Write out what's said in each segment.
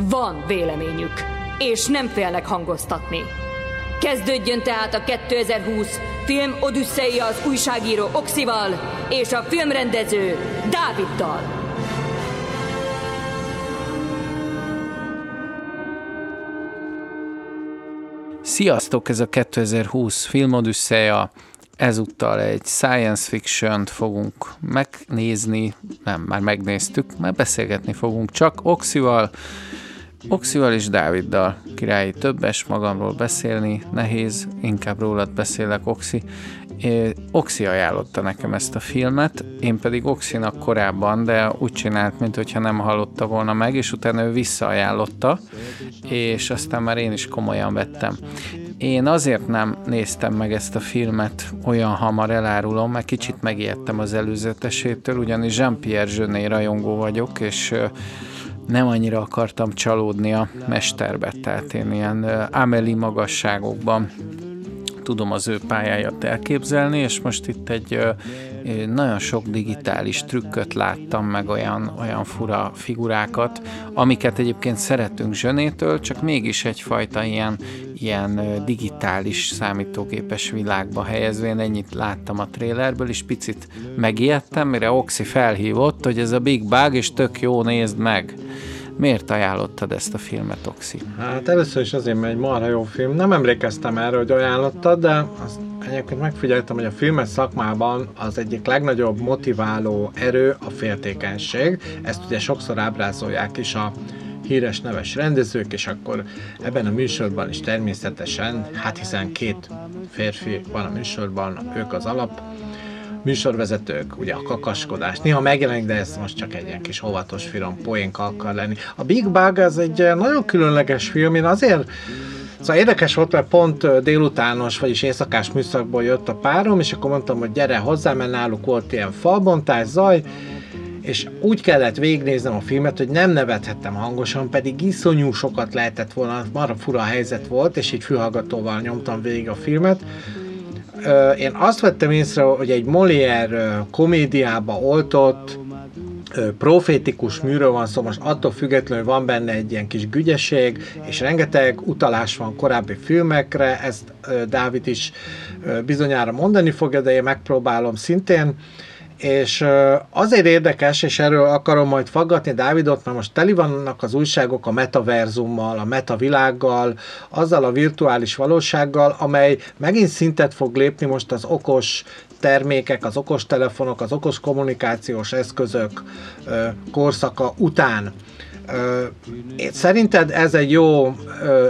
Van véleményük, és nem félnek hangoztatni. Kezdődjön tehát a 2020 film Odüsszeia az újságíró Oxival és a filmrendező Dáviddal. Sziasztok, ez a 2020 film Odüsszeia. Ezúttal egy science fiction fogunk megnézni, nem, már megnéztük, már beszélgetni fogunk csak Oxival, Oxival és Dáviddal királyi többes magamról beszélni, nehéz, inkább rólad beszélek, Oxi. Oxi ajánlotta nekem ezt a filmet, én pedig Oxinak korábban, de úgy csinált, mintha nem hallotta volna meg, és utána ő visszaajánlotta, és aztán már én is komolyan vettem. Én azért nem néztem meg ezt a filmet olyan hamar elárulom, mert kicsit megijedtem az előzetesétől, ugyanis Jean-Pierre Jeunet rajongó vagyok, és nem annyira akartam csalódni a mesterbe, tehát én ilyen Amelie magasságokban tudom az ő pályáját elképzelni, és most itt egy nagyon sok digitális trükköt láttam, meg olyan, olyan fura figurákat, amiket egyébként szeretünk zsönétől, csak mégis egyfajta ilyen, ilyen digitális számítógépes világba helyezve. Én ennyit láttam a trailerből, és picit megijedtem, mire Oxi felhívott, hogy ez a Big Bug, és tök jó, nézd meg. Miért ajánlottad ezt a filmet, Oxi? Hát először is azért, mert egy marha jó film. Nem emlékeztem erre, hogy ajánlottad, de azt egyébként megfigyeltem, hogy a filmes szakmában az egyik legnagyobb motiváló erő a féltékenység. Ezt ugye sokszor ábrázolják is a híres neves rendezők, és akkor ebben a műsorban is természetesen, hát hiszen két férfi van a műsorban, ők az alap műsorvezetők, ugye a kakaskodás. Néha megjelenik, de ez most csak egy ilyen kis óvatos finom poénka akar lenni. A Big Bug ez egy nagyon különleges film, én azért Szóval érdekes volt, mert pont délutános, vagyis éjszakás műszakból jött a párom, és akkor mondtam, hogy gyere hozzá, mert náluk volt ilyen falbontás, zaj, és úgy kellett végignéznem a filmet, hogy nem nevethettem hangosan, pedig iszonyú sokat lehetett volna, marra fura helyzet volt, és így fülhallgatóval nyomtam végig a filmet, én azt vettem észre, hogy egy Molière komédiába oltott, profétikus műről van szó, most attól függetlenül van benne egy ilyen kis gügyeség, és rengeteg utalás van korábbi filmekre, ezt Dávid is bizonyára mondani fogja, de én megpróbálom szintén és azért érdekes, és erről akarom majd faggatni Dávidot, mert most teli vannak az újságok a metaverzummal, a metavilággal, azzal a virtuális valósággal, amely megint szintet fog lépni most az okos termékek, az okos telefonok, az okos kommunikációs eszközök korszaka után. Szerinted ez egy jó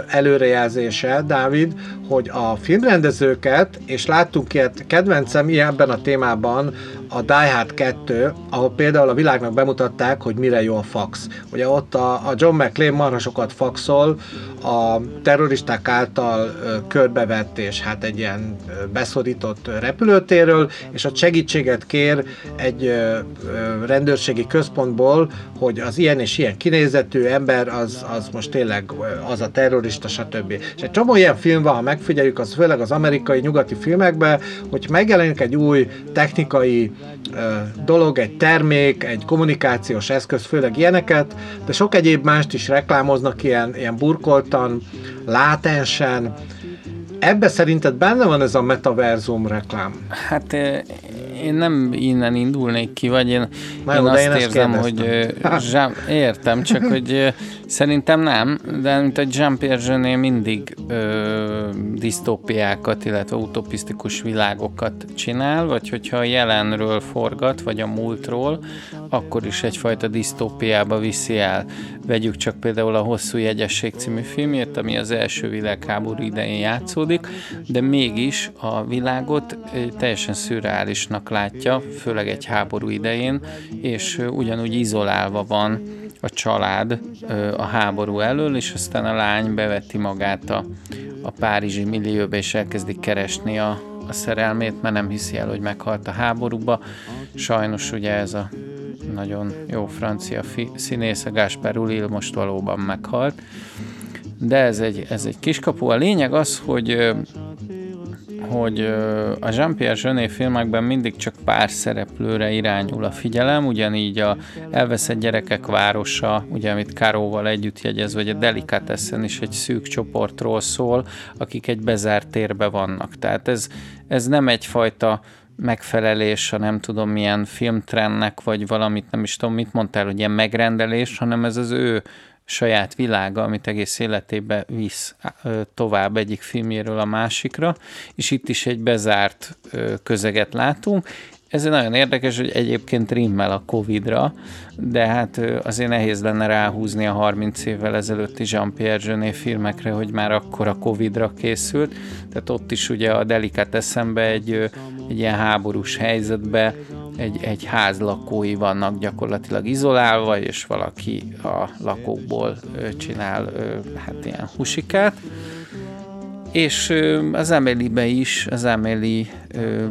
előrejelzése, Dávid, hogy a filmrendezőket, és láttunk ilyet, kedvencem ilyenben a témában a Die Hard 2, ahol például a világnak bemutatták, hogy mire jó a fax. Ugye ott a, a John McClane marha sokat faxol, a terroristák által körbevett és hát egy ilyen beszorított repülőtéről, és a segítséget kér egy rendőrségi központból, hogy az ilyen és ilyen kinézetű ember az, az most tényleg az a terrorista, stb. És egy csomó ilyen film van, ha megfigyeljük, az főleg az amerikai, nyugati filmekben, hogy megjelenik egy új technikai dolog, egy termék, egy kommunikációs eszköz, főleg ilyeneket, de sok egyéb mást is reklámoznak ilyen, ilyen burkoltan, látensen. Ebbe szerinted benne van ez a metaverzum reklám? Hát én nem innen indulnék ki, vagy én, Na én azt én érzem, hogy zsám, értem, csak hogy szerintem nem, de mint a Jean-Pierre mindig ö, disztópiákat, illetve utopisztikus világokat csinál, vagy hogyha a jelenről forgat, vagy a múltról, akkor is egyfajta disztópiába viszi el. Vegyük csak például a Hosszú Jegyesség című filmjét, ami az első világháború idején játszódik, de mégis a világot teljesen szürreálisnak látja, főleg egy háború idején, és ugyanúgy izolálva van a család a háború elől, és aztán a lány beveti magát a, a párizsi millióbe, és elkezdi keresni a, a szerelmét, mert nem hiszi el, hogy meghalt a háborúba. Sajnos ugye ez a nagyon jó francia fi- színész, a Gáspár Ulil most valóban meghalt. De ez egy, ez egy kiskapu. A lényeg az, hogy hogy a Jean-Pierre Jeunet filmekben mindig csak pár szereplőre irányul a figyelem, ugyanígy a Elveszett gyerekek városa, ugye amit Karóval együtt jegyez, vagy a Delicatessen is egy szűk csoportról szól, akik egy bezárt térbe vannak. Tehát ez, ez nem egyfajta megfelelés a nem tudom milyen filmtrendnek, vagy valamit nem is tudom, mit mondtál, hogy ilyen megrendelés, hanem ez az ő saját világa, amit egész életébe visz tovább egyik filmjéről a másikra, és itt is egy bezárt közeget látunk. Ez nagyon érdekes, hogy egyébként rimmel a Covid-ra, de hát azért nehéz lenne ráhúzni a 30 évvel ezelőtti Jean-Pierre Jeunet filmekre, hogy már akkor a Covid-ra készült. Tehát ott is ugye a delikat eszembe egy, egy ilyen háborús helyzetbe egy, egy ház lakói vannak gyakorlatilag izolálva, és valaki a lakókból csinál hát ilyen husikát. És az Emelibe is, az Emeli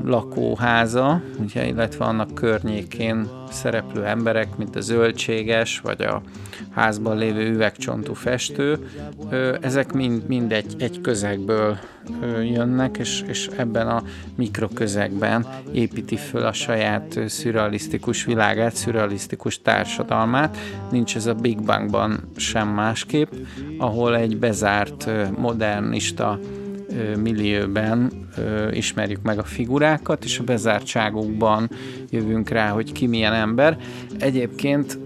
lakóháza, ugye, illetve annak környékén szereplő emberek, mint a zöldséges, vagy a házban lévő üvegcsontú festő, ezek mind, mind egy, egy közegből jönnek, és, és ebben a mikroközegben építi föl a saját szürrealisztikus világát, szürrealisztikus társadalmát. Nincs ez a Big Bangban sem másképp, ahol egy bezárt modernista millióben ismerjük meg a figurákat, és a bezártságukban jövünk rá, hogy ki milyen ember. Egyébként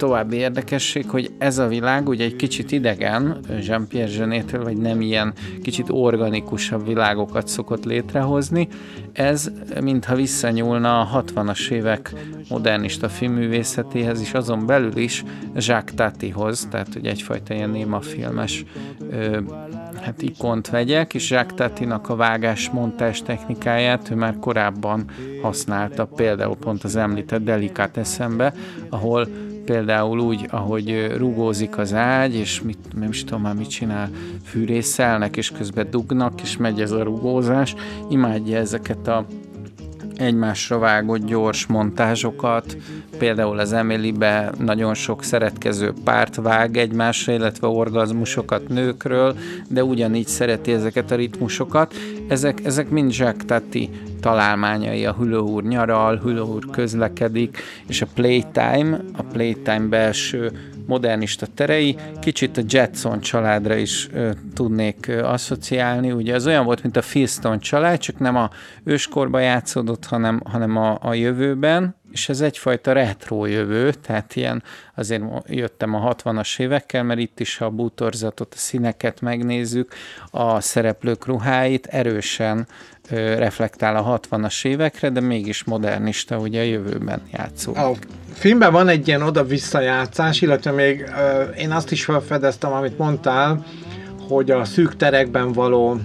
további érdekesség, hogy ez a világ ugye egy kicsit idegen Jean-Pierre Genétől, vagy nem ilyen kicsit organikusabb világokat szokott létrehozni. Ez, mintha visszanyúlna a 60-as évek modernista filmművészetéhez, és azon belül is Jacques Tatihoz, tehát hogy egyfajta ilyen néma filmes ö, hát ikont vegyek, és Jacques Tatinak a vágás montás technikáját ő már korábban használta, például pont az említett Delikát eszembe, ahol például úgy, ahogy rugózik az ágy, és mit, nem is tudom már mit csinál, fűrészelnek, és közben dugnak, és megy ez a rugózás. Imádja ezeket a egymásra vágott gyors montázsokat, például az Emily-be nagyon sok szeretkező párt vág egymásra, illetve orgazmusokat nőkről, de ugyanígy szereti ezeket a ritmusokat. Ezek, ezek mind Jacques Tati találmányai, a Hülő úr nyaral, Hülő úr közlekedik, és a Playtime, a Playtime belső modernista terei, kicsit a Jetson családra is ö, tudnék ö, asszociálni. Ugye az olyan volt, mint a Filston család, csak nem a őskorba játszódott, hanem, hanem a, a jövőben, és ez egyfajta retro jövő, tehát ilyen azért jöttem a 60-as évekkel, mert itt is a bútorzatot, a színeket megnézzük, a szereplők ruháit erősen reflektál a 60-as évekre, de mégis modernista, ugye a jövőben játszódik. A filmben van egy ilyen oda-vissza játszás, illetve még én azt is felfedeztem, amit mondtál, hogy a szűk terekben való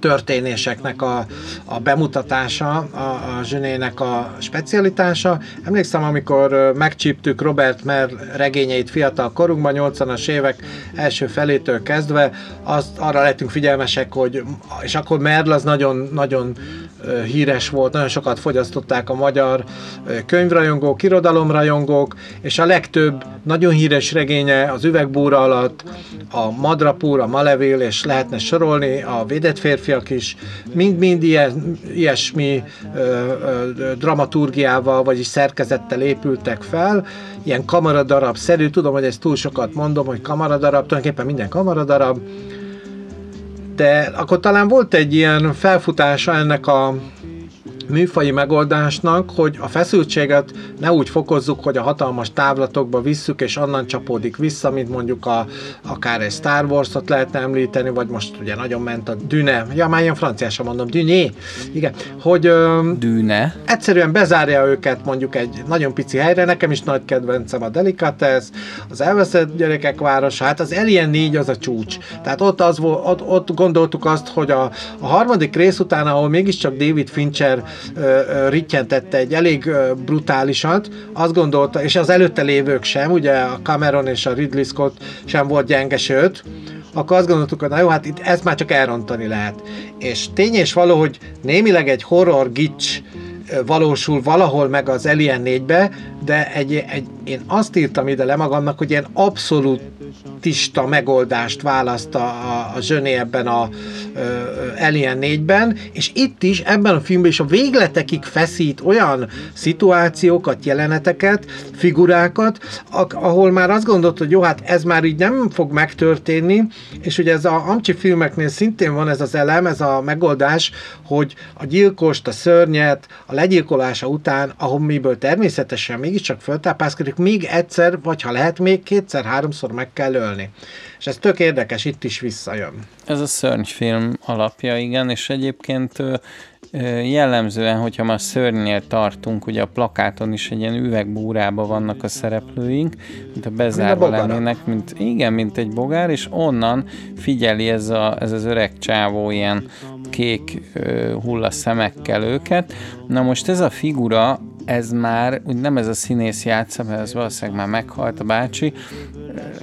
történéseknek a, a bemutatása, a, a zsönének a specialitása. Emlékszem, amikor megcsíptük Robert Mer regényeit fiatal korunkban, 80-as évek első felétől kezdve, azt arra lettünk figyelmesek, hogy és akkor Merl az nagyon, nagyon híres volt, nagyon sokat fogyasztották a magyar könyvrajongók, irodalomrajongók, és a legtöbb nagyon híres regénye az üvegbúra alatt, a Madrapúr, a Malevél, és lehetne sorolni, a Védett férfiak is, mind-mind ilyesmi ö, ö, dramaturgiával, vagyis szerkezettel épültek fel, ilyen kamaradarab szerű, tudom, hogy ezt túl sokat mondom, hogy kamaradarab, tulajdonképpen minden kamaradarab, de akkor talán volt egy ilyen felfutása ennek a műfai megoldásnak, hogy a feszültséget ne úgy fokozzuk, hogy a hatalmas távlatokba visszük, és onnan csapódik vissza, mint mondjuk a, akár egy Star Wars-ot lehetne említeni, vagy most ugye nagyon ment a Düne, ja már ilyen franciásan mondom, Düné, igen, hogy ö, Düne. egyszerűen bezárja őket mondjuk egy nagyon pici helyre, nekem is nagy kedvencem a Delicates, az elveszett gyerekek városa, hát az Alien 4 az a csúcs. Tehát ott, az, ott, ott gondoltuk azt, hogy a, a harmadik rész után, ahol mégiscsak David Fincher rittyentette egy elég brutálisat, azt gondolta, és az előtte lévők sem, ugye a Cameron és a Ridley Scott sem volt gyenge, sőt, akkor azt gondoltuk, hogy na jó, hát itt ezt már csak elrontani lehet. És tény és való, hogy némileg egy horror gics valósul valahol meg az Alien 4-be, de egy, egy, én azt írtam ide le magamnak, hogy ilyen abszolút tiszta megoldást választ a, a, a zsöné ebben a Alien 4-ben, és itt is, ebben a filmben is a végletekig feszít olyan szituációkat, jeleneteket, figurákat, ahol már azt gondolt, hogy jó, hát ez már így nem fog megtörténni, és ugye ez a Amcsi filmeknél szintén van ez az elem, ez a megoldás, hogy a gyilkost, a szörnyet, a legyilkolása után, ahol miből természetesen mégiscsak föltápászkodik, még egyszer, vagy ha lehet, még kétszer-háromszor meg kell ölni. És ez tök érdekes, itt is visszajön. Ez a szörnyfilm alapja, igen, és egyébként jellemzően, hogyha már szörnynél tartunk, ugye a plakáton is egy ilyen üvegbúrába vannak a szereplőink, mint a bezárva mint a lennének, mint, igen, mint egy bogár, és onnan figyeli ez, a, ez az öreg csávó ilyen kék hulla szemekkel őket. Na most ez a figura, ez már, úgy nem ez a színész játsza, mert ez valószínűleg már meghalt a bácsi,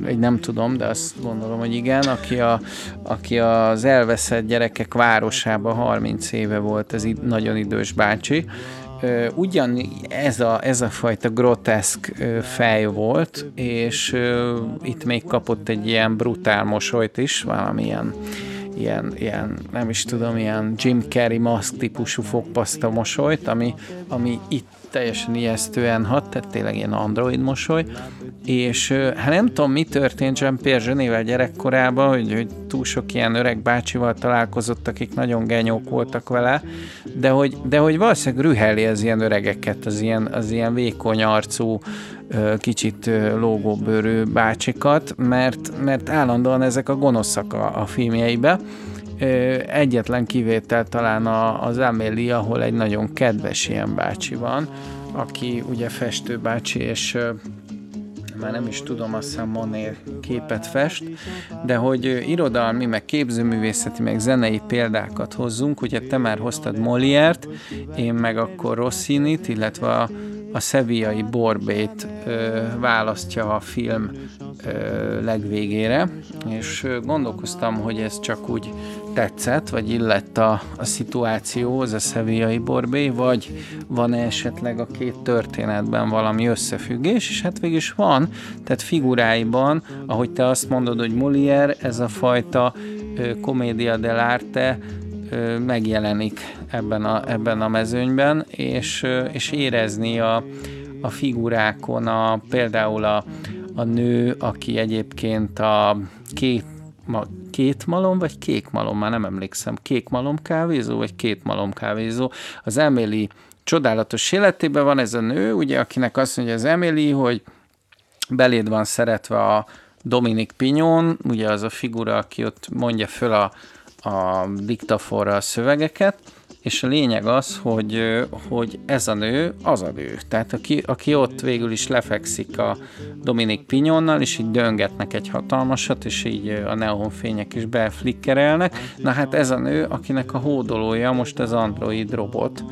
egy nem tudom, de azt gondolom, hogy igen, aki, a, aki az elveszett gyerekek városában 30 éve volt, ez nagyon idős bácsi, ugyan ez a, ez a fajta groteszk fej volt, és itt még kapott egy ilyen brutál mosolyt is, valamilyen ilyen, ilyen, nem is tudom, ilyen Jim Carrey mask típusú fogpaszta mosolyt, ami, ami itt teljesen ijesztően hat, tehát tényleg ilyen android mosoly, és hát nem tudom, mi történt Jean-Pierre Zsenével gyerekkorában, hogy, hogy túl sok ilyen öreg bácsival találkozott, akik nagyon genyók voltak vele, de hogy, de hogy valószínűleg rüheli az ilyen öregeket, az ilyen, az ilyen vékony arcú, kicsit lógóbőrű bácsikat, mert, mert állandóan ezek a gonoszak a, a filmjeibe, Egyetlen kivétel talán az Amelie, ahol egy nagyon kedves ilyen bácsi van, aki ugye festő bácsi, és már nem is tudom, azt hiszem Monet képet fest, de hogy irodalmi, meg képzőművészeti, meg zenei példákat hozzunk, ugye te már hoztad Moliért, én meg akkor Rossinit, illetve a, a szeviai Borbét ö, választja a film ö, legvégére, és gondolkoztam, hogy ez csak úgy tetszett, vagy illett a, a szituációhoz, a szeviai borbé, vagy van-e esetleg a két történetben valami összefüggés, és hát végig is van, tehát figuráiban, ahogy te azt mondod, hogy Molière, ez a fajta ö, comédia dell'arte megjelenik ebben a, ebben a mezőnyben, és, és érezni a, a figurákon, a, például a, a nő, aki egyébként a két ma, két malom, vagy kék malom, már nem emlékszem, kék malom kávézó, vagy két malom kávézó. Az Emily csodálatos életében van ez a nő, ugye, akinek azt mondja az Emily, hogy beléd van szeretve a Dominik Pignon, ugye az a figura, aki ott mondja föl a, a diktaforra a szövegeket, és a lényeg az, hogy, hogy ez a nő az a nő. Tehát aki, aki ott végül is lefekszik a Dominik Pinyonnal, és így döngetnek egy hatalmasat, és így a neonfények is beflikkerelnek. Na hát ez a nő, akinek a hódolója most az android robot,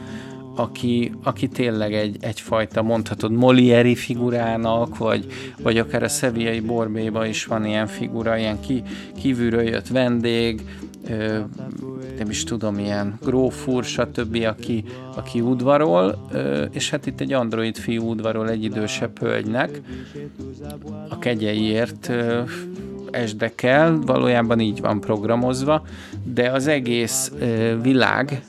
aki, aki tényleg egy, egyfajta, mondhatod, Molieri figurának, vagy, vagy akár a szeviai borbéba is van ilyen figura, ilyen ki, kívülről jött vendég, nem is tudom, ilyen grófúr, stb., aki, aki udvarol, és hát itt egy android fiú udvarol egy idősebb hölgynek, a kegyeiért esdekel, valójában így van programozva, de az egész világ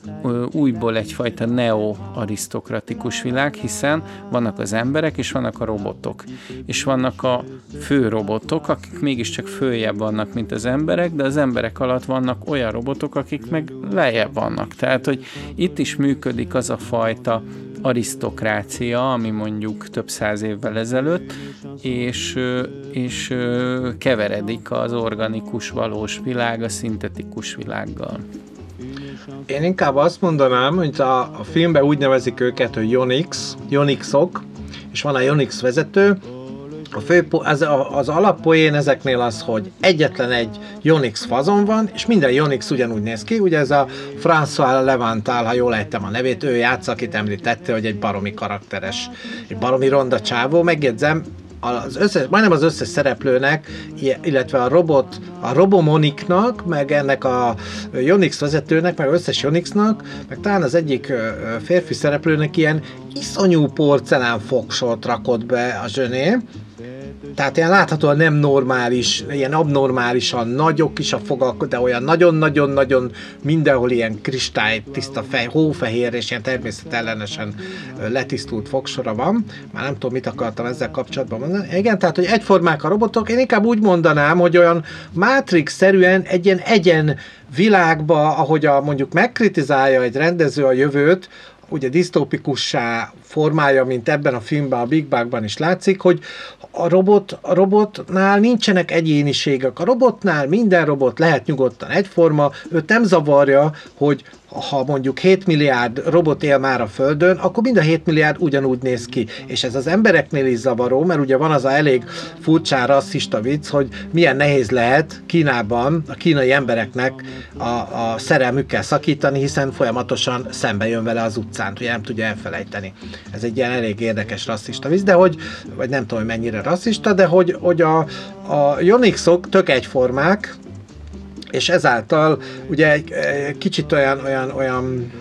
újból egyfajta neo-arisztokratikus világ, hiszen vannak az emberek, és vannak a robotok. És vannak a fő robotok, akik mégiscsak följebb vannak, mint az emberek, de az emberek alatt vannak olyan robotok, akik meg lejjebb vannak. Tehát, hogy itt is működik az a fajta arisztokrácia, ami mondjuk több száz évvel ezelőtt, és, és keveredik az organikus valós világ a szintetikus világgal. Én inkább azt mondanám, hogy a, a filmben úgy nevezik őket, hogy Yonix, Yonixok, és van a Yonix vezető, a fő, az, az alappoén ezeknél az, hogy egyetlen egy Unix fazon van, és minden Unix ugyanúgy néz ki, ugye ez a François Levantal, ha jól ejtem a nevét, ő játsz, akit említette, hogy egy baromi karakteres, egy baromi ronda csávó, megjegyzem, az összes, majdnem az összes szereplőnek, illetve a robot, a Robomoniknak, meg ennek a Unix vezetőnek, meg az összes Unixnak, meg talán az egyik férfi szereplőnek ilyen iszonyú porcelán fogsort rakott be a zsöné, tehát ilyen láthatóan nem normális, ilyen abnormálisan nagyok is a fogak, de olyan nagyon-nagyon-nagyon mindenhol ilyen kristály, tiszta fej, hófehér és ilyen természetellenesen letisztult fogsora van. Már nem tudom, mit akartam ezzel kapcsolatban mondani. Igen, tehát, hogy egyformák a robotok, én inkább úgy mondanám, hogy olyan Matrix-szerűen egy ilyen egyen világba, ahogy a, mondjuk megkritizálja egy rendező a jövőt, ugye disztópikussá formája, mint ebben a filmben, a Big Bangban is látszik, hogy a, robot, a robotnál nincsenek egyéniségek. A robotnál minden robot lehet nyugodtan egyforma, őt nem zavarja, hogy ha mondjuk 7 milliárd robot él már a Földön, akkor mind a 7 milliárd ugyanúgy néz ki. És ez az embereknél is zavaró, mert ugye van az a elég furcsán rasszista vicc, hogy milyen nehéz lehet Kínában a kínai embereknek a, a szerelmükkel szakítani, hiszen folyamatosan szembe jön vele az utcán, ugye nem tudja elfelejteni. Ez egy ilyen elég érdekes rasszista vicc, de hogy, vagy nem tudom, hogy mennyire rasszista, de hogy, hogy a, a Unixok tök egyformák, és ezáltal ugye egy, egy kicsit olyan, olyan, olyan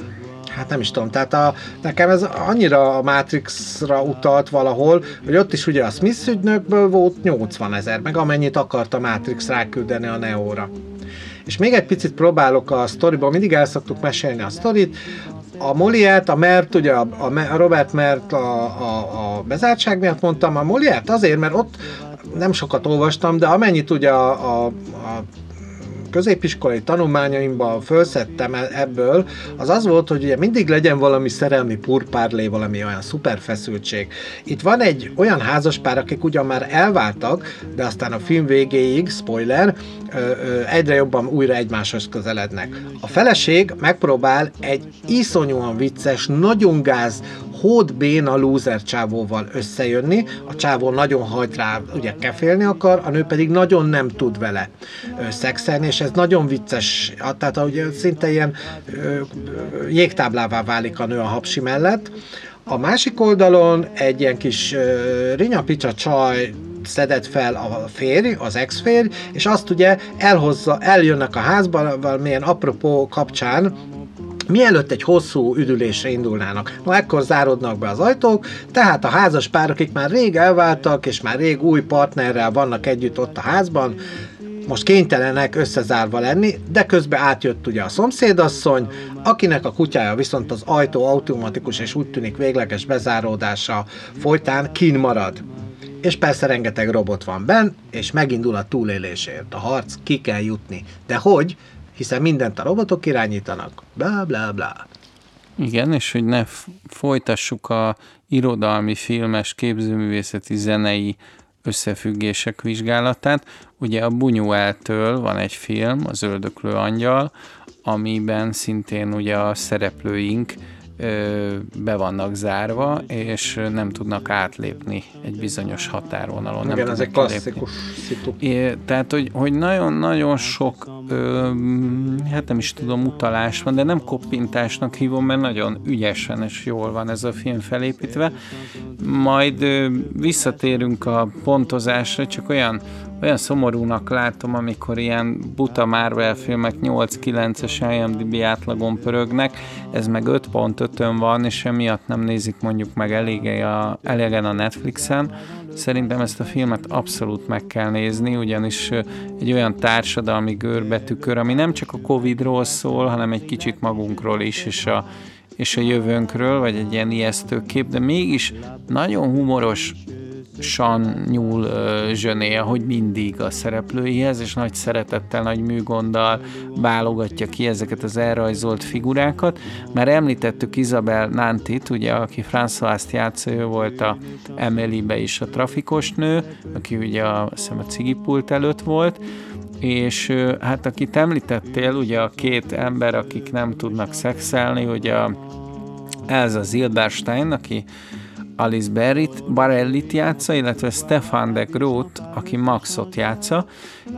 hát nem is tudom, tehát a, nekem ez annyira a Matrixra utalt valahol, hogy ott is ugye a Smith ügynökből volt 80 ezer, meg amennyit akart a Matrix ráküldeni a Neóra. És még egy picit próbálok a sztoriban, mindig el szoktuk mesélni a sztorit, a Moliert, a Mert, ugye a, a Robert Mert a, a, a bezártság miatt mondtam, a Moliert azért, mert ott nem sokat olvastam, de amennyit ugye a, a, a középiskolai tanulmányaimban felszettem e- ebből, az az volt, hogy ugye mindig legyen valami szerelmi purpárlé, valami olyan szuper feszültség. Itt van egy olyan házaspár, akik ugyan már elváltak, de aztán a film végéig, spoiler, egyre jobban újra egymáshoz közelednek. A feleség megpróbál egy iszonyúan vicces, nagyon gáz, hódbéna lúzer csávóval összejönni, a csávó nagyon hajt rá, ugye kefélni akar, a nő pedig nagyon nem tud vele szexelni, és ez nagyon vicces, tehát ahogy szinte ilyen jégtáblává válik a nő a hapsi mellett. A másik oldalon egy ilyen kis rinyapicsa csaj szedett fel a férj, az ex-férj, és azt ugye elhozza, eljönnek a házba valamilyen apropó kapcsán, mielőtt egy hosszú üdülésre indulnának. No, ekkor zárodnak be az ajtók, tehát a házas pár, akik már rég elváltak, és már rég új partnerrel vannak együtt ott a házban, most kénytelenek összezárva lenni, de közben átjött ugye a szomszédasszony, akinek a kutyája viszont az ajtó automatikus és úgy tűnik végleges bezáródása folytán kín marad. És persze rengeteg robot van benn, és megindul a túlélésért. A harc ki kell jutni. De hogy? Hiszen mindent a robotok irányítanak, bla bla bla. Igen, és hogy ne folytassuk a irodalmi, filmes, képzőművészeti, zenei összefüggések vizsgálatát. Ugye a Buñueltől van egy film, az Öldöklő Angyal, amiben szintén ugye a szereplőink be vannak zárva, és nem tudnak átlépni egy bizonyos határvonalon. Igen, ez egy klasszikus szitu. É, tehát, hogy, hogy nagyon-nagyon sok, ö, hát nem is tudom, utalás van, de nem koppintásnak hívom, mert nagyon ügyesen és jól van ez a film felépítve. Majd ö, visszatérünk a pontozásra, csak olyan olyan szomorúnak látom, amikor ilyen buta Marvel filmek 8-9-es IMDb átlagon pörögnek, ez meg 5.5-ön van, és emiatt nem nézik mondjuk meg elége a, elégen a Netflixen. Szerintem ezt a filmet abszolút meg kell nézni, ugyanis egy olyan társadalmi görbetükör, ami nem csak a Covid-ról szól, hanem egy kicsit magunkról is, és a, és a jövőnkről, vagy egy ilyen ijesztő kép, de mégis nagyon humoros, san nyúl uh, zsöné, ahogy mindig a szereplőihez, és nagy szeretettel, nagy műgonddal válogatja ki ezeket az elrajzolt figurákat. Már említettük Isabel Nantit, ugye, aki François-t játsza, ő volt a Emily-be is a trafikos nő, aki ugye a, a cigipult előtt volt, és hát akit említettél, ugye a két ember, akik nem tudnak szexelni, ugye ez az Zilberstein, aki Alice Barrett, Barellit játsza, illetve Stefan de Groot, aki Maxot játsza,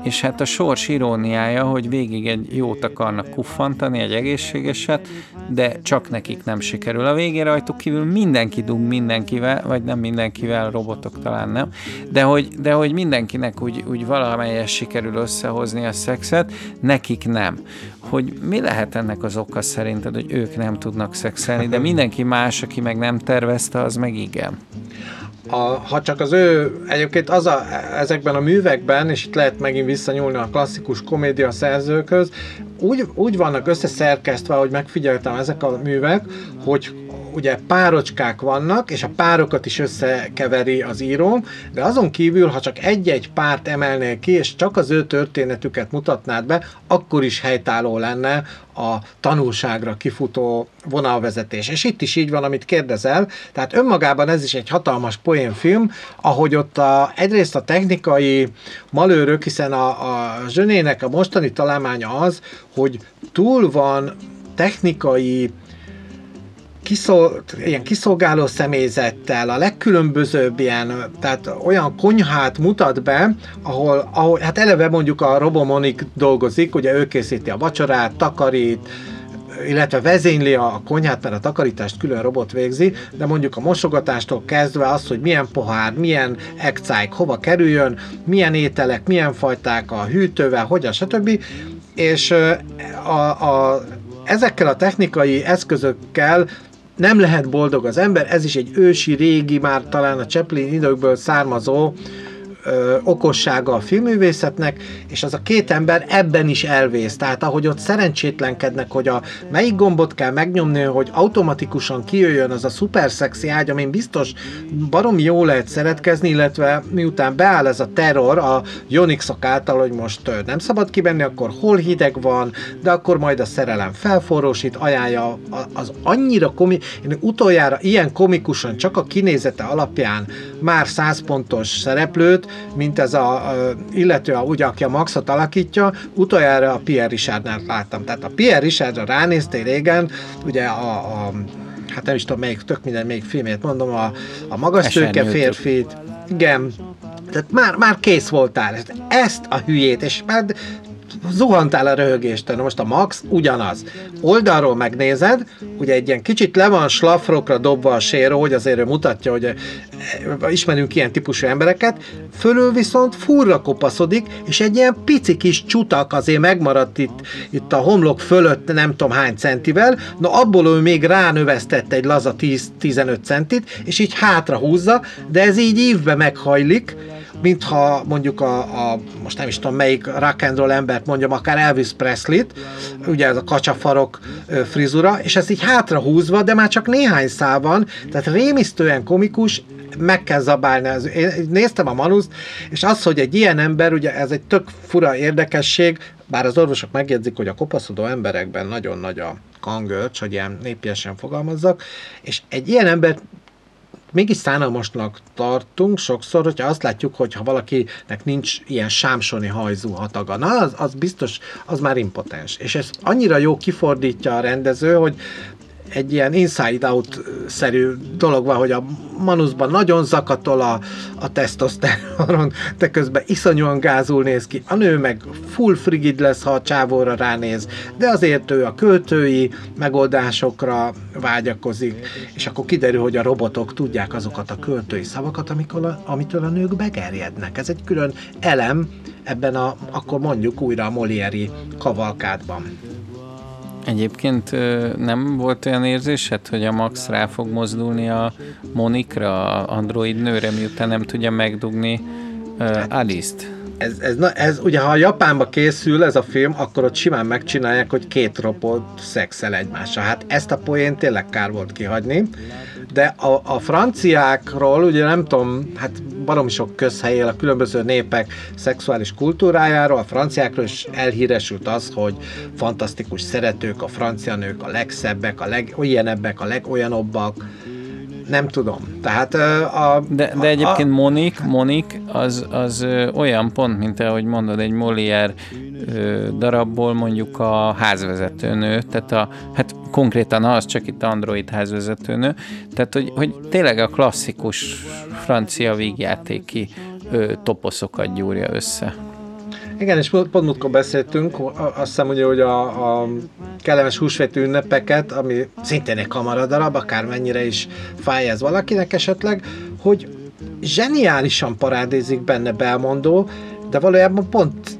és hát a sors iróniája, hogy végig egy jót akarnak kuffantani, egy egészségeset, de csak nekik nem sikerül. A végén rajtuk kívül mindenki dug mindenkivel, vagy nem mindenkivel, robotok talán nem, de hogy, de hogy mindenkinek úgy, úgy valamelyes sikerül összehozni a szexet, nekik nem. Hogy mi lehet ennek az oka szerinted, hogy ők nem tudnak szexelni, de mindenki más, aki meg nem tervezte, az meg igen. A, ha csak az ő, egyébként az a, ezekben a művekben, és itt lehet megint visszanyúlni a klasszikus komédia szerzőköz, úgy, úgy vannak összeszerkesztve, hogy megfigyeltem ezek a művek, hogy ugye párocskák vannak, és a párokat is összekeveri az író, de azon kívül, ha csak egy-egy párt emelnél ki, és csak az ő történetüket mutatnád be, akkor is helytálló lenne a tanulságra kifutó vonalvezetés. És itt is így van, amit kérdezel. Tehát önmagában ez is egy hatalmas poénfilm, ahogy ott a, egyrészt a technikai malőrök, hiszen a, a zsönének a mostani találmánya az, hogy túl van technikai kiszol, ilyen kiszolgáló személyzettel, a legkülönbözőbb ilyen, tehát olyan konyhát mutat be, ahol, ahol hát eleve mondjuk a Robomonik dolgozik, ugye ő készíti a vacsorát, takarít, illetve vezényli a konyhát, mert a takarítást külön robot végzi, de mondjuk a mosogatástól kezdve az, hogy milyen pohár, milyen ekcájk hova kerüljön, milyen ételek, milyen fajták a hűtővel, hogyan, stb. És a, a, ezekkel a technikai eszközökkel nem lehet boldog az ember, ez is egy ősi, régi, már talán a Chaplin időkből származó okossága a filmművészetnek, és az a két ember ebben is elvész. Tehát ahogy ott szerencsétlenkednek, hogy a melyik gombot kell megnyomni, hogy automatikusan kijöjjön az a szuper szexi ágy, amin biztos baromi jó lehet szeretkezni, illetve miután beáll ez a terror a Jonixok által, hogy most nem szabad kibenni, akkor hol hideg van, de akkor majd a szerelem felforrósít, ajánlja az annyira komi, én utoljára ilyen komikusan csak a kinézete alapján már 100 pontos szereplőt, mint ez a, illető, a, ugye, aki a Maxot alakítja, utoljára a Pierre Richardnál láttam. Tehát a Pierre Richardra ránéztél régen, ugye a, a hát nem is tudom melyik, tök minden, még filmét mondom, a, a magas tőke férfit, igen, tehát már, már kész voltál. Ezt a hülyét, és már zuhantál a röhögéstől. Na most a Max ugyanaz. Oldalról megnézed, ugye egy ilyen kicsit le van slafrokra dobva a séró, hogy azért ő mutatja, hogy eh, ismerünk ilyen típusú embereket, fölül viszont furra kopaszodik, és egy ilyen pici kis csutak azért megmaradt itt, itt a homlok fölött nem tudom hány centivel, na abból ő még ránövesztett egy laza 10-15 centit, és így hátra húzza, de ez így ívbe meghajlik, mintha mondjuk a, a, most nem is tudom melyik rock and roll embert mondjam, akár Elvis Presley-t, ugye ez a kacsafarok frizura, és ez így hátra húzva, de már csak néhány szál van, tehát rémisztően komikus, meg kell zabálni. Én néztem a manuszt, és az, hogy egy ilyen ember, ugye ez egy tök fura érdekesség, bár az orvosok megjegyzik, hogy a kopaszodó emberekben nagyon nagy a kangörcs, hogy ilyen népiesen fogalmazzak, és egy ilyen ember mégis szánalmasnak tartunk sokszor, hogyha azt látjuk, hogy ha valakinek nincs ilyen sámsoni hajzú hataga, na az, az biztos, az már impotens. És ez annyira jó kifordítja a rendező, hogy egy ilyen inside-out-szerű dolog van, hogy a manuszban nagyon zakatol a, a tesztoszteron, de közben iszonyúan gázul néz ki. A nő meg full frigid lesz, ha a csávóra ránéz, de azért ő a költői megoldásokra vágyakozik, és akkor kiderül, hogy a robotok tudják azokat a költői szavakat, amikor a, amitől a nők begerjednek. Ez egy külön elem ebben a, akkor mondjuk újra a Molieri kavalkádban. Egyébként nem volt olyan érzésed, hogy a Max rá fog mozdulni a Monikra, a android nőre, miután nem tudja megdugni uh, Alice-t? Ez, ez, na, ez, ugye ha a Japánba készül ez a film, akkor ott simán megcsinálják, hogy két robot szexel egymással. Hát ezt a poént tényleg kár volt kihagyni. De a, a franciákról, ugye nem tudom, hát baromi sok közhely a különböző népek szexuális kultúrájáról, a franciákról is elhíresült az, hogy fantasztikus szeretők, a francia nők a legszebbek, a legolyenebbek, a legolyanobbak, nem tudom. Tehát a... De, de egyébként a, Monik, Monik az, az olyan pont, mint ahogy mondod, egy Molière darabból mondjuk a házvezetőnő, tehát a, hát konkrétan az, csak itt Android házvezetőnő, tehát hogy, hogy tényleg a klasszikus francia vígjátéki ö, toposzokat gyúrja össze. Igen, és pont múltkor beszéltünk, azt hiszem ugye, hogy a, a kellemes húsvéti ünnepeket, ami szintén egy kamaradarab, akármennyire is fáj ez valakinek esetleg, hogy zseniálisan parádézik benne Belmondó, de valójában pont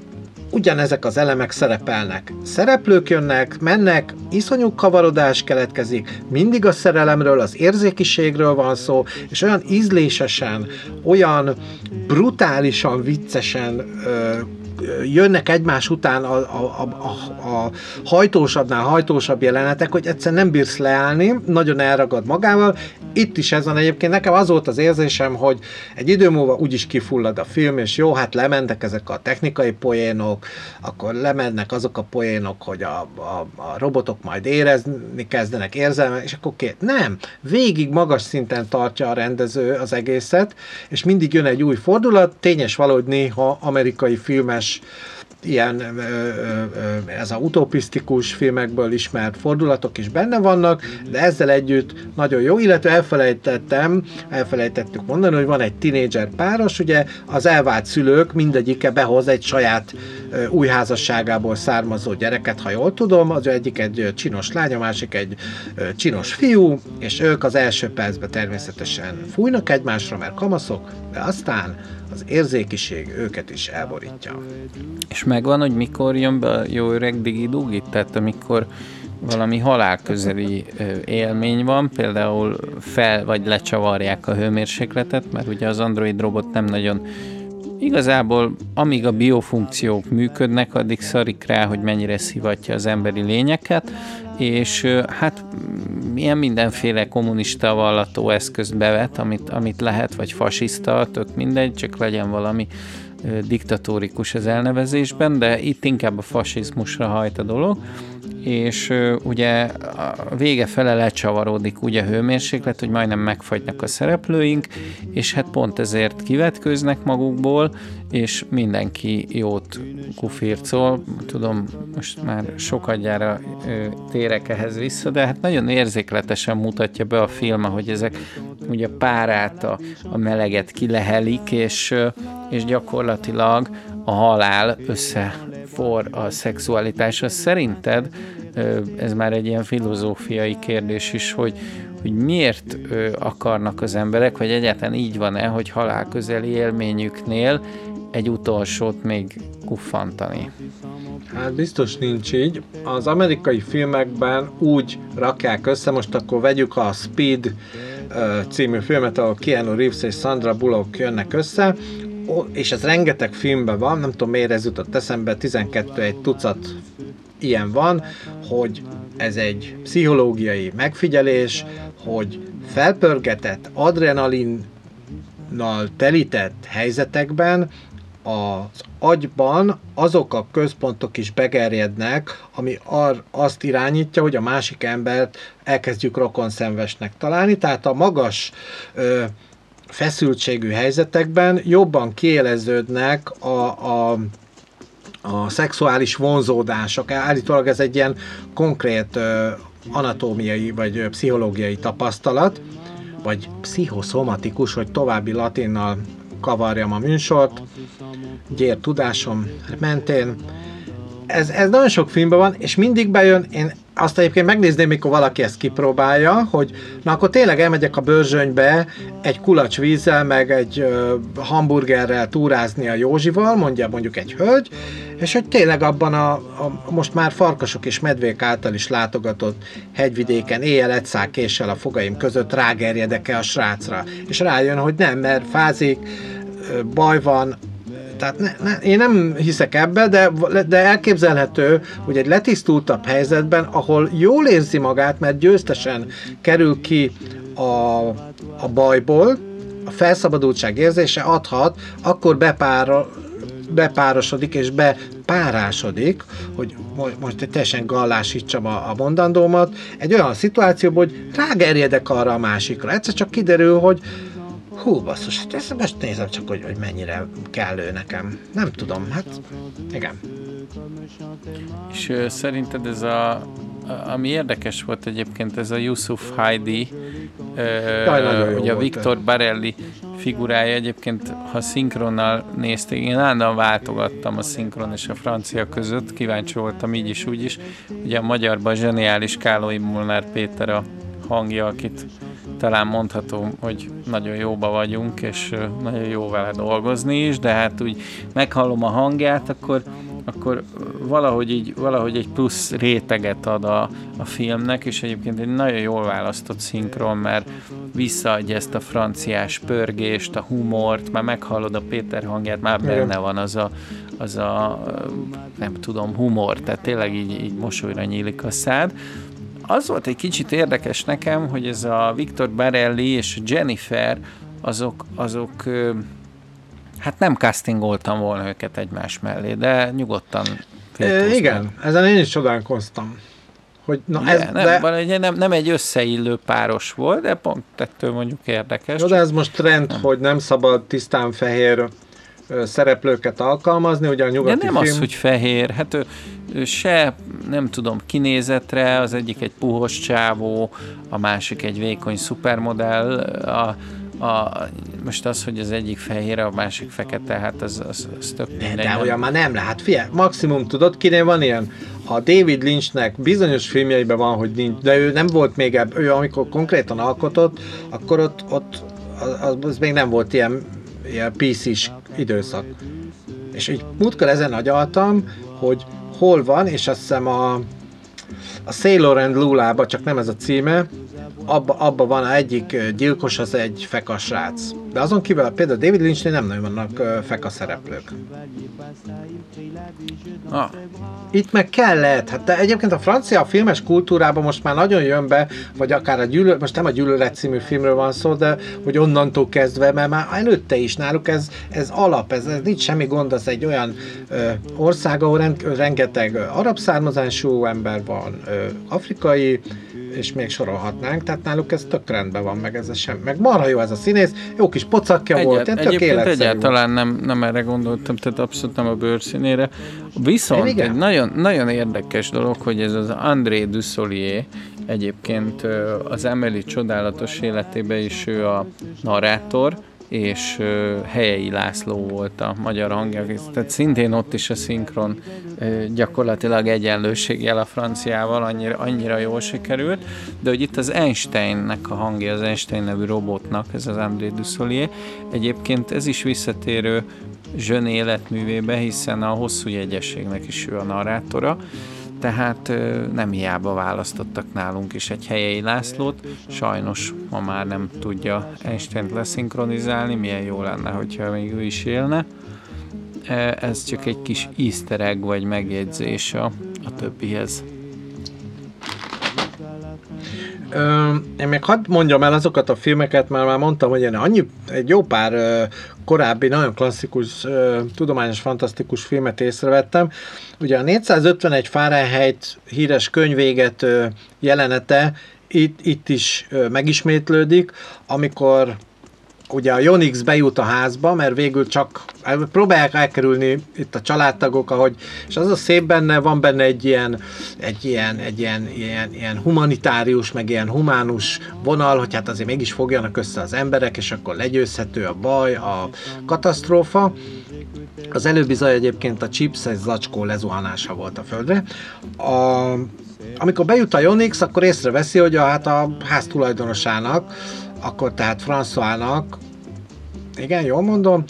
ugyanezek az elemek szerepelnek. Szereplők jönnek, mennek, iszonyú kavarodás keletkezik, mindig a szerelemről, az érzékiségről van szó, és olyan ízlésesen, olyan brutálisan, viccesen ö, jönnek egymás után a, a, a, a hajtósabbnál hajtósabb jelenetek, hogy egyszer nem bírsz leállni, nagyon elragad magával. Itt is ez van egyébként. Nekem az volt az érzésem, hogy egy idő múlva úgyis kifullad a film, és jó, hát lementek ezek a technikai poénok, akkor lemennek azok a poénok, hogy a, a, a robotok majd érezni kezdenek érzelmek, és akkor két. Nem, végig magas szinten tartja a rendező az egészet, és mindig jön egy új fordulat, tényes valahogy néha amerikai filmes más ilyen ez a utopisztikus filmekből ismert fordulatok is benne vannak, de ezzel együtt nagyon jó, illetve elfelejtettem, elfelejtettük mondani, hogy van egy tinédzser páros, ugye az elvált szülők mindegyike behoz egy saját új házasságából származó gyereket, ha jól tudom, az egyik egy csinos lány, a másik egy csinos fiú, és ők az első percben természetesen fújnak egymásra, mert kamaszok, de aztán az érzékiség őket is elborítja. És megvan, hogy mikor jön be a jó öreg digi Tehát amikor valami halálközeli élmény van, például fel vagy lecsavarják a hőmérsékletet, mert ugye az Android robot nem nagyon Igazából amíg a biofunkciók működnek, addig szarik rá, hogy mennyire szivatja az emberi lényeket, és hát ilyen mindenféle kommunista vallató eszközt bevet, amit, amit lehet, vagy fasiszta, tök mindegy, csak legyen valami diktatórikus az elnevezésben, de itt inkább a fasizmusra hajt a dolog, és ugye a vége fele lecsavarodik ugye a hőmérséklet, hogy majdnem megfagynak a szereplőink, és hát pont ezért kivetkőznek magukból, és mindenki jót kufircol. Tudom, most már sokadjára térek ehhez vissza, de hát nagyon érzékletesen mutatja be a film, hogy ezek ugye a párát, a, a meleget kilehelik, és, és gyakorlatilag a halál összefor a szexualitásra. Szerinted ez már egy ilyen filozófiai kérdés is, hogy, hogy miért akarnak az emberek, vagy egyáltalán így van-e, hogy halálközeli élményüknél egy utolsót még kuffantani? Hát biztos nincs így. Az amerikai filmekben úgy rakják össze, most akkor vegyük a Speed című filmet, ahol Keanu Reeves és Sandra Bullock jönnek össze, és ez rengeteg filmben van, nem tudom miért ez jutott eszembe, 12 egy tucat ilyen van, hogy ez egy pszichológiai megfigyelés, hogy felpörgetett adrenalinnal telített helyzetekben az agyban azok a központok is begerjednek, ami ar, azt irányítja, hogy a másik embert elkezdjük rokonszenvesnek találni, tehát a magas ö, feszültségű helyzetekben jobban kiéleződnek a, a a szexuális vonzódások. Állítólag ez egy ilyen konkrét ö, anatómiai vagy ö, pszichológiai tapasztalat, vagy pszichoszomatikus, hogy további latinnal kavarjam a műsort, gyér tudásom mentén. Ez, ez nagyon sok filmben van, és mindig bejön, én azt egyébként megnézném, mikor valaki ezt kipróbálja, hogy na akkor tényleg elmegyek a bőrzsönybe egy kulacs vízzel, meg egy ö, hamburgerrel túrázni a Józsival, mondja mondjuk egy hölgy, és hogy tényleg abban a, a most már farkasok és medvék által is látogatott hegyvidéken éjjel egy késsel a fogaim között rágerjedek-e a srácra, és rájön, hogy nem, mert fázik, baj van, tehát ne, ne, én nem hiszek ebbe, de, de elképzelhető, hogy egy letisztultabb helyzetben, ahol jól érzi magát, mert győztesen kerül ki a, a bajból, a felszabadultság érzése adhat, akkor bepára, bepárosodik és bepárásodik, hogy most teljesen gallásítsam a, a mondandómat, egy olyan szituációban, hogy rágerjedek arra a másikra. Egyszer csak kiderül, hogy hú, basszus, hát ezt most nézem csak, hogy, hogy mennyire kell ő nekem. Nem tudom, hát igen. És ö, szerinted ez a, ami érdekes volt egyébként, ez a Yusuf Heidi, ö, Jaj, ugye a Viktor. Barelli figurája egyébként, ha szinkronnal nézték, én állandóan váltogattam a szinkron és a francia között, kíváncsi voltam így is, úgy is. Ugye a magyarban zseniális Kálói Molnár Péter a hangja, akit talán mondható, hogy nagyon jóba vagyunk, és nagyon jó vele dolgozni is, de hát úgy meghallom a hangját, akkor, akkor valahogy, így, valahogy egy plusz réteget ad a, a filmnek, és egyébként egy nagyon jól választott szinkron, mert visszaadja ezt a franciás pörgést, a humort, már meghallod a Péter hangját, már benne van az a, az a nem tudom, humor, tehát tényleg így, így mosolyra nyílik a szád. Az volt egy kicsit érdekes nekem, hogy ez a Viktor Barelli és Jennifer, azok, azok hát nem castingoltam volna őket egymás mellé, de nyugodtan E, igen, ezen én is csodálkoztam. Hogy, na ez, de, nem, de, de... Nem, nem egy összeillő páros volt, de pont ettől mondjuk érdekes. jó, de ez most trend, hogy nem szabad tisztán fehér szereplőket alkalmazni, ugye a De nyugati nem film... az, hogy fehér, hát ő, ő se, nem tudom, kinézetre, az egyik egy puhos csávó, a másik egy vékony szupermodell, a, a, most az, hogy az egyik fehér, a másik fekete, hát az, az, az tök De, mindegy. de nem? olyan már nem lehet. Figyelj, maximum tudod, kinél van ilyen? A David Lynchnek bizonyos filmjeiben van, hogy nincs, de ő nem volt még ebb, ő amikor konkrétan alkotott, akkor ott, ott az, az még nem volt ilyen, ilyen PC-s időszak. És így múltkor ezen agyaltam, hogy hol van, és azt hiszem a, a Sailor and Lula-ba, csak nem ez a címe, abba, abba van a egyik gyilkos, az egy feka srác. De azon kívül például David Lynchnél nem nagyon vannak feka szereplők. Ah, Itt meg kellett. Hát de egyébként a francia filmes kultúrában most már nagyon jön be, vagy akár a gyűlölet, most nem a Gyűlölet című filmről van szó, de hogy onnantól kezdve, mert már előtte is náluk ez, ez alap, ez, ez nincs semmi gond, az egy olyan ö, ország, ahol ren, rengeteg arab származású ember van, ö, afrikai, és még sorolhatnánk, tehát náluk ez tök rendben van, meg ez sem. Meg marha jó ez a színész, jó kis pocakja volt, ilyen tök egyébként életszerű egyáltalán nem, nem erre gondoltam, tehát abszolút nem a bőrszínére. Viszont egy nagyon, nagyon érdekes dolog, hogy ez az André Dussolier, egyébként az Emily csodálatos életében is ő a narrátor, és ö, Helyei László volt a magyar hangja, tehát szintén ott is a szinkron ö, gyakorlatilag egyenlőséggel a franciával, annyira, annyira jól sikerült, de hogy itt az Einsteinnek a hangja, az Einstein nevű robotnak, ez az André Dussolier, egyébként ez is visszatérő Zsön életművébe, hiszen a hosszú jegyességnek is ő a narrátora, tehát nem hiába választottak nálunk is egy helyei Lászlót, sajnos ma már nem tudja Einstein leszinkronizálni, milyen jó lenne, hogyha még ő is élne. Ez csak egy kis easter egg vagy megjegyzés a, a többihez. Ö, én még hadd mondjam el azokat a filmeket, mert már mondtam, hogy én annyi, egy jó pár ö, korábbi, nagyon klasszikus, ö, tudományos, fantasztikus filmet észrevettem. Ugye a 451 Fahrenheit híres könyvégető jelenete itt, itt is ö, megismétlődik, amikor ugye a Jonix bejut a házba, mert végül csak próbálják elkerülni itt a családtagok, ahogy, és az a szép benne, van benne egy ilyen, egy ilyen, egy ilyen, ilyen, ilyen humanitárius, meg ilyen humánus vonal, hogy hát azért mégis fogjanak össze az emberek, és akkor legyőzhető a baj, a katasztrófa. Az előbbi zaj egyébként a chips, egy zacskó lezuhanása volt a földre. A, amikor bejut a Jonix, akkor észreveszi, hogy a, hát a ház tulajdonosának, akkor tehát Françoisnak, igen, jól mondom,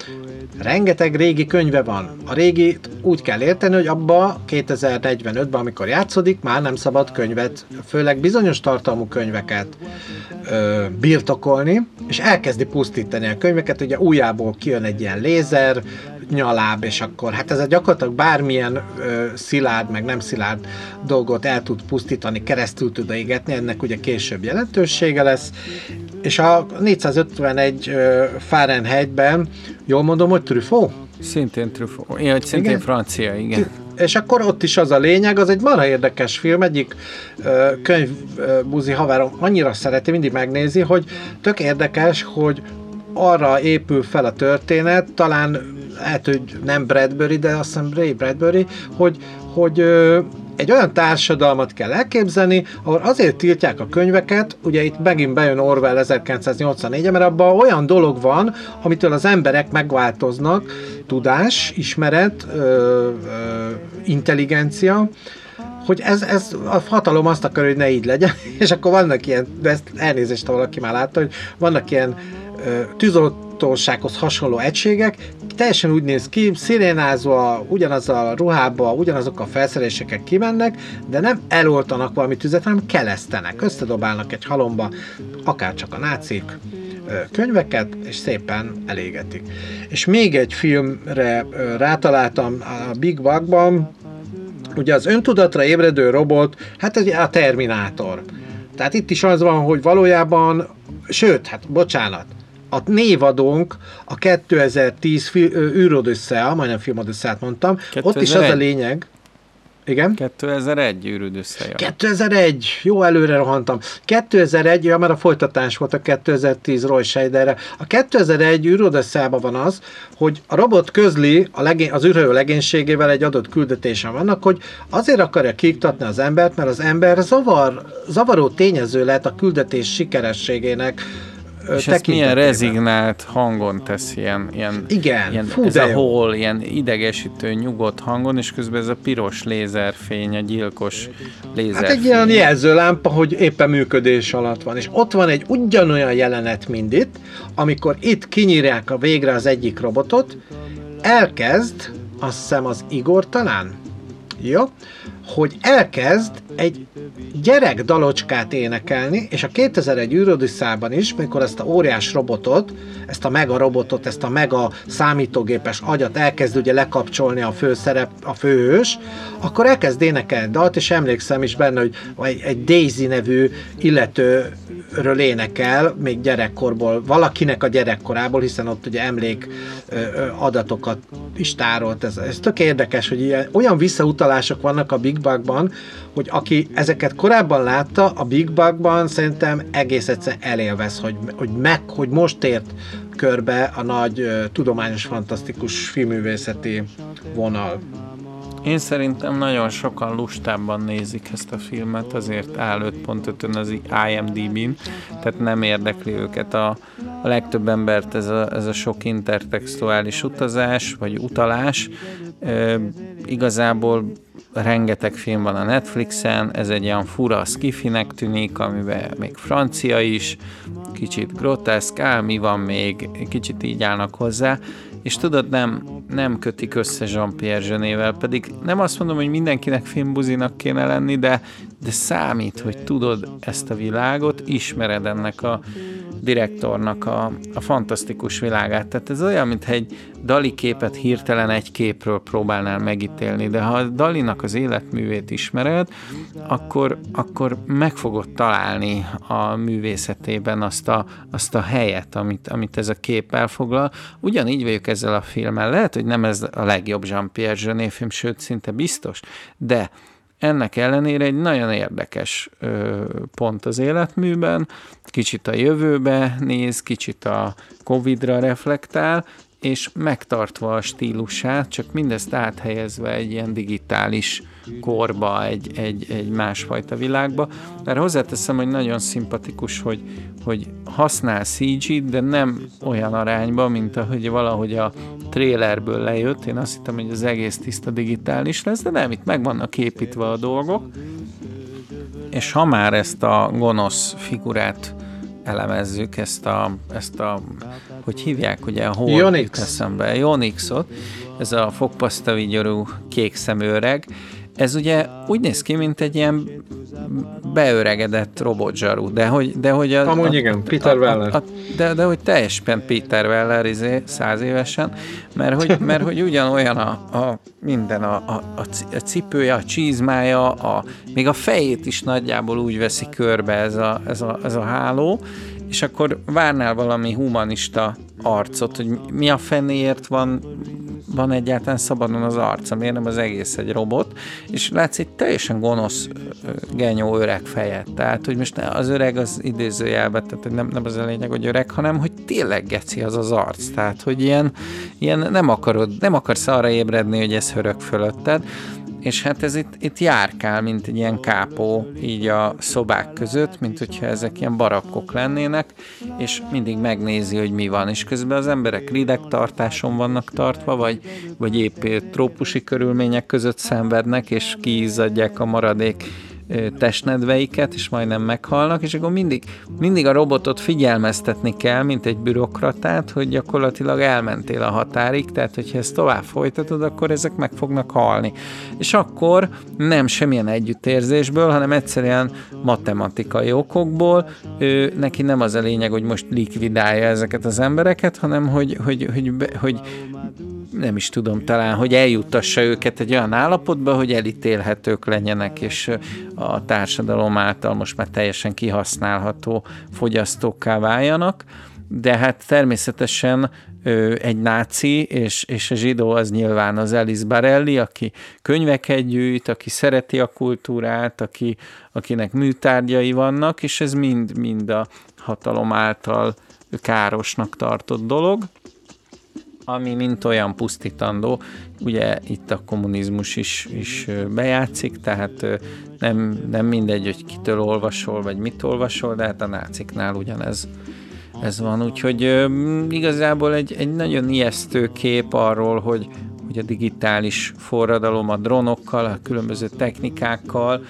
rengeteg régi könyve van. A régi úgy kell érteni, hogy abba 2045-ben, amikor játszódik, már nem szabad könyvet, főleg bizonyos tartalmú könyveket ö, birtokolni, és elkezdi pusztítani a könyveket, ugye újjából kijön egy ilyen lézer, nyaláb, és akkor hát ez a gyakorlatilag bármilyen ö, szilárd, meg nem szilárd dolgot el tud pusztítani, keresztül tud égetni, ennek ugye később jelentősége lesz, és a 451 ö, Fahrenheitben, jól mondom, hogy Truffaut? Szintén Truffaut. Hogy szintén Igen? francia, igen. És akkor ott is az a lényeg, az egy marha érdekes film, egyik ö, könyvbuzi haverom annyira szereti, mindig megnézi, hogy tök érdekes, hogy arra épül fel a történet, talán lehet, hogy nem Bradbury, de azt hiszem Ray Bradbury, hogy, hogy egy olyan társadalmat kell elképzelni, ahol azért tiltják a könyveket, ugye itt megint bejön Orwell 1984 mert abban olyan dolog van, amitől az emberek megváltoznak, tudás, ismeret, ö, ö, intelligencia, hogy ez, ez a hatalom azt akar, hogy ne így legyen, és akkor vannak ilyen, de ezt elnézést, ha valaki már látta, hogy vannak ilyen tűzoltósághoz hasonló egységek, teljesen úgy néz ki, szirénázva, ugyanaz a ruhába, ugyanazok a felszerelésekkel kimennek, de nem eloltanak valami tüzet, hanem kelesztenek, összedobálnak egy halomba, akár csak a nácik, könyveket, és szépen elégetik. És még egy filmre rátaláltam a Big Bugban, ugye az öntudatra ébredő robot, hát ez a Terminátor. Tehát itt is az van, hogy valójában, sőt, hát bocsánat, a névadónk a 2010 űrodösszea, majdnem filmodösszát mondtam, 2001. ott is az a lényeg, igen? 2001 űrűd összejön. 2001, jó előre rohantam. 2001, ja, mert a folytatás volt a 2010 Roy Scheiderre. A 2001 űrűd van az, hogy a robot közli a legény, az űrhajó legénységével egy adott küldetésen vannak, hogy azért akarja kiiktatni az embert, mert az ember zavar, zavaró tényező lehet a küldetés sikerességének és ezt milyen rezignált hangon tesz, ilyen, ilyen, Igen, ilyen fú, ez a hol, ilyen idegesítő, nyugodt hangon, és közben ez a piros lézerfény, a gyilkos lézerfény. Hát egy ilyen jelzőlámpa, hogy éppen működés alatt van, és ott van egy ugyanolyan jelenet, mint itt, amikor itt kinyírják a végre az egyik robotot, elkezd, azt hiszem az Igor talán, jó, hogy elkezd egy gyerek dalocskát énekelni, és a 2001 űrodisszában is, mikor ezt a óriás robotot, ezt a mega robotot, ezt a mega számítógépes agyat elkezd ugye lekapcsolni a főszerep, a főhős, akkor elkezd énekelni dalt, és emlékszem is benne, hogy egy Daisy nevű illetőről énekel, még gyerekkorból, valakinek a gyerekkorából, hiszen ott ugye emlék adatokat is tárolt. Ez, ez tök érdekes, hogy ilyen, olyan visszautalások vannak a Big Bugban, hogy aki ezeket korábban látta, a Big Bugban szerintem egész egyszer elélvez, hogy, hogy meg, hogy most ért körbe a nagy tudományos, fantasztikus filmművészeti vonal. Én szerintem nagyon sokan lustábban nézik ezt a filmet, azért áll 5.5-ön az IMDb-n, tehát nem érdekli őket a, a legtöbb embert ez a, ez a sok intertextuális utazás, vagy utalás. Igazából rengeteg film van a Netflixen, ez egy olyan fura skifinek tűnik, amiben még francia is, kicsit groteszk, ám mi van még, kicsit így állnak hozzá, és tudod, nem, nem kötik össze Jean-Pierre Zsenével, pedig nem azt mondom, hogy mindenkinek filmbuzinak kéne lenni, de, de számít, hogy tudod ezt a világot, ismered ennek a direktornak a, a fantasztikus világát. Tehát ez olyan, mintha egy Dali képet hirtelen egy képről próbálnál megítélni, de ha a Dalinak az életművét ismered, akkor, akkor meg fogod találni a művészetében azt a, azt a helyet, amit, amit ez a kép elfoglal. Ugyanígy vagyok ezzel a filmmel. Lehet, hogy nem ez a legjobb Jean-Pierre Jeunet film, sőt, szinte biztos, de ennek ellenére egy nagyon érdekes pont az életműben, kicsit a jövőbe néz, kicsit a Covid-ra reflektál, és megtartva a stílusát, csak mindezt áthelyezve egy ilyen digitális korba, egy, egy, egy másfajta világba. Mert hozzáteszem, hogy nagyon szimpatikus, hogy, hogy használ CG-t, de nem olyan arányba, mint ahogy valahogy a trailerből lejött. Én azt hittem, hogy az egész tiszta digitális lesz, de nem, itt meg vannak építve a dolgok. És ha már ezt a gonosz figurát elemezzük, ezt a, ezt a hogy hívják, ugye a hol Jonix. eszembe, Jonixot, ez a fogpasztavigyorú kék szemőreg, ez ugye úgy néz ki, mint egy ilyen beöregedett robotzsaru, de hogy, de hogy a, Amúgy a, igen, Peter a, Weller. A, a, de, de hogy teljesen Peter Weller izé, száz évesen, mert hogy, mert hogy ugyanolyan a, a minden, a, a, a cipője, a csizmája, a, még a fejét is nagyjából úgy veszi körbe ez a, ez a, ez a háló, és akkor várnál valami humanista arcot, hogy mi a fenéért van van egyáltalán szabadon az arca, miért nem az egész egy robot, és látsz egy teljesen gonosz, genyó öreg fejet. Tehát, hogy most az öreg az idézőjelben, tehát nem, nem az a lényeg, hogy öreg, hanem hogy tényleg geci az az arc. Tehát, hogy ilyen, ilyen nem akarod, nem akarsz arra ébredni, hogy ez hörög fölötted, és hát ez itt, itt járkál, mint egy ilyen kápó így a szobák között, mint hogyha ezek ilyen barakkok lennének, és mindig megnézi, hogy mi van, és közben az emberek ridegtartáson vannak tartva, vagy, vagy épp trópusi körülmények között szenvednek, és kiizzadják a maradék testnedveiket, és majdnem meghalnak, és akkor mindig, mindig a robotot figyelmeztetni kell, mint egy bürokratát, hogy gyakorlatilag elmentél a határig, tehát hogyha ezt tovább folytatod, akkor ezek meg fognak halni. És akkor nem semmilyen együttérzésből, hanem egyszerűen matematikai okokból, ő, neki nem az a lényeg, hogy most likvidálja ezeket az embereket, hanem hogy, hogy, hogy, hogy, hogy nem is tudom talán, hogy eljuttassa őket egy olyan állapotba, hogy elítélhetők legyenek, és a társadalom által most már teljesen kihasználható fogyasztókká váljanak, de hát természetesen egy náci, és, és a zsidó az nyilván az Elis Barelli, aki könyveket gyűjt, aki szereti a kultúrát, aki, akinek műtárgyai vannak, és ez mind, mind a hatalom által károsnak tartott dolog ami mint olyan pusztítandó, ugye itt a kommunizmus is, is bejátszik, tehát nem, nem mindegy, hogy kitől olvasol, vagy mit olvasol, de hát a náciknál ugyanez ez van, úgyhogy igazából egy, egy nagyon ijesztő kép arról, hogy, hogy a digitális forradalom a drónokkal, a különböző technikákkal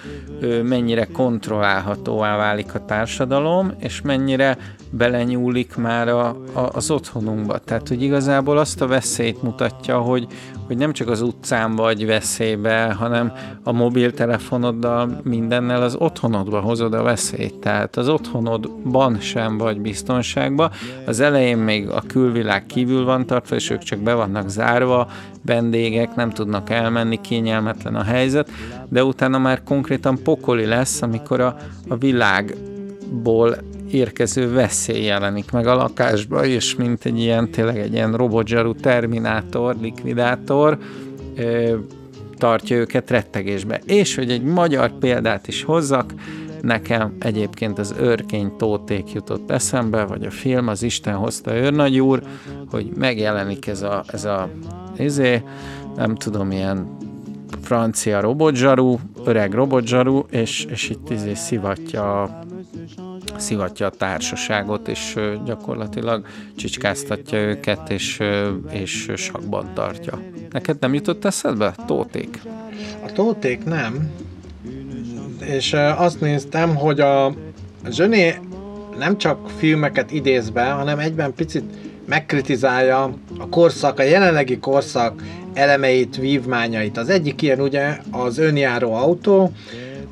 mennyire kontrollálhatóvá válik a társadalom, és mennyire belenyúlik már a, a, az otthonunkba. Tehát, hogy igazából azt a veszélyt mutatja, hogy, hogy nem csak az utcán vagy veszélybe, hanem a mobiltelefonoddal mindennel az otthonodba hozod a veszélyt. Tehát az otthonodban sem vagy biztonságban. Az elején még a külvilág kívül van tartva, és ők csak be vannak zárva, vendégek nem tudnak elmenni, kényelmetlen a helyzet, de utána már konkrétan pokoli lesz, amikor a, a világból érkező veszély jelenik meg a lakásba, és mint egy ilyen, tényleg egy ilyen robotzsarú terminátor, likvidátor, tartja őket rettegésbe. És hogy egy magyar példát is hozzak, nekem egyébként az őrkény tóték jutott eszembe, vagy a film, az Isten hozta őrnagyúr, hogy megjelenik ez a, ez a izé, nem tudom, ilyen francia robotzsarú, öreg robotzsarú, és, és itt izé szivatja szivatja a társaságot, és gyakorlatilag csicskáztatja őket, és, és sakban tartja. Neked nem jutott eszedbe? Tóték? A tóték nem. És azt néztem, hogy a Zsöné nem csak filmeket idéz be, hanem egyben picit megkritizálja a korszak, a jelenlegi korszak elemeit, vívmányait. Az egyik ilyen ugye az önjáró autó,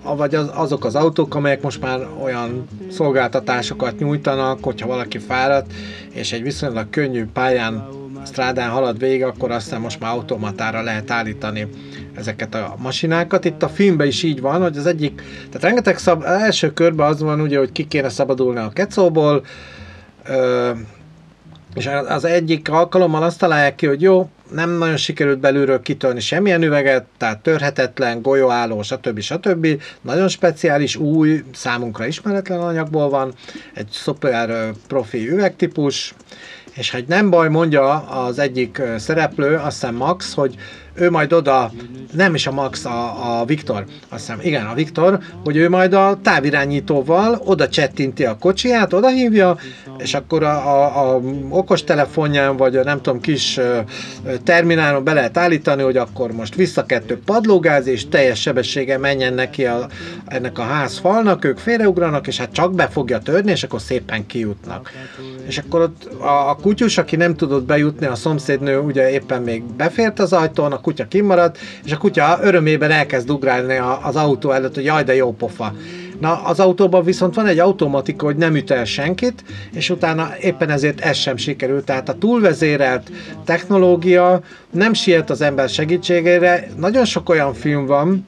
vagy az, azok az autók, amelyek most már olyan szolgáltatásokat nyújtanak, hogyha valaki fáradt, és egy viszonylag könnyű pályán, strádán halad végig, akkor aztán most már automatára lehet állítani ezeket a masinákat. Itt a filmben is így van, hogy az egyik, tehát rengeteg szab, első körben az van ugye, hogy ki kéne szabadulni a kecóból, és az egyik alkalommal azt találják ki, hogy jó, nem nagyon sikerült belülről kitölni semmilyen üveget, tehát törhetetlen, golyóálló, stb. stb. Nagyon speciális, új, számunkra ismeretlen anyagból van, egy szuper profi üvegtípus, és hogy nem baj, mondja az egyik szereplő, azt hiszem Max, hogy ő majd oda, nem is a Max, a, a Viktor, azt hiszem, igen, a Viktor, hogy ő majd a távirányítóval oda csettinti a kocsiját, oda hívja, és akkor a, a, a okos telefonján, vagy a nem tudom, kis terminálon be lehet állítani, hogy akkor most vissza kettő padlógáz, és teljes sebessége menjen neki a, ennek a ház falnak, ők félreugranak, és hát csak be fogja törni, és akkor szépen kijutnak. És akkor ott a, a kutyus, aki nem tudott bejutni, a szomszédnő ugye éppen még befért az ajtón, a kutya kimaradt, és a kutya örömében elkezd ugrálni az autó előtt, hogy jaj, de jó pofa. Na, az autóban viszont van egy automatika, hogy nem üt el senkit, és utána éppen ezért ez sem sikerült. Tehát a túlvezérelt technológia nem siet az ember segítségére. Nagyon sok olyan film van,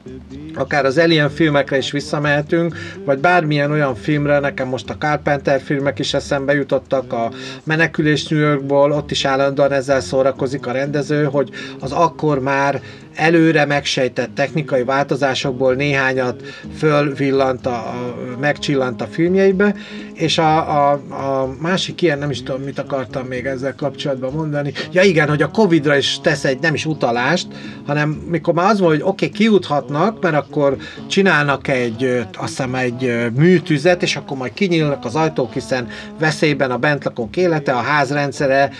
akár az Alien filmekre is visszamehetünk, vagy bármilyen olyan filmre, nekem most a Carpenter filmek is eszembe jutottak, a Menekülés New Yorkból, ott is állandóan ezzel szórakozik a rendező, hogy az akkor már előre megsejtett technikai változásokból néhányat fölvillant, a, a, megcsillant a filmjeibe, és a, a, a másik ilyen, nem is tudom, mit akartam még ezzel kapcsolatban mondani. Ja igen, hogy a Covid-ra is tesz egy, nem is utalást, hanem mikor már az volt, hogy oké, okay, kiuthatnak, mert akkor csinálnak egy, azt hiszem, egy műtüzet, és akkor majd kinyílnak az ajtók, hiszen veszélyben a bentlakók élete, a házrendszere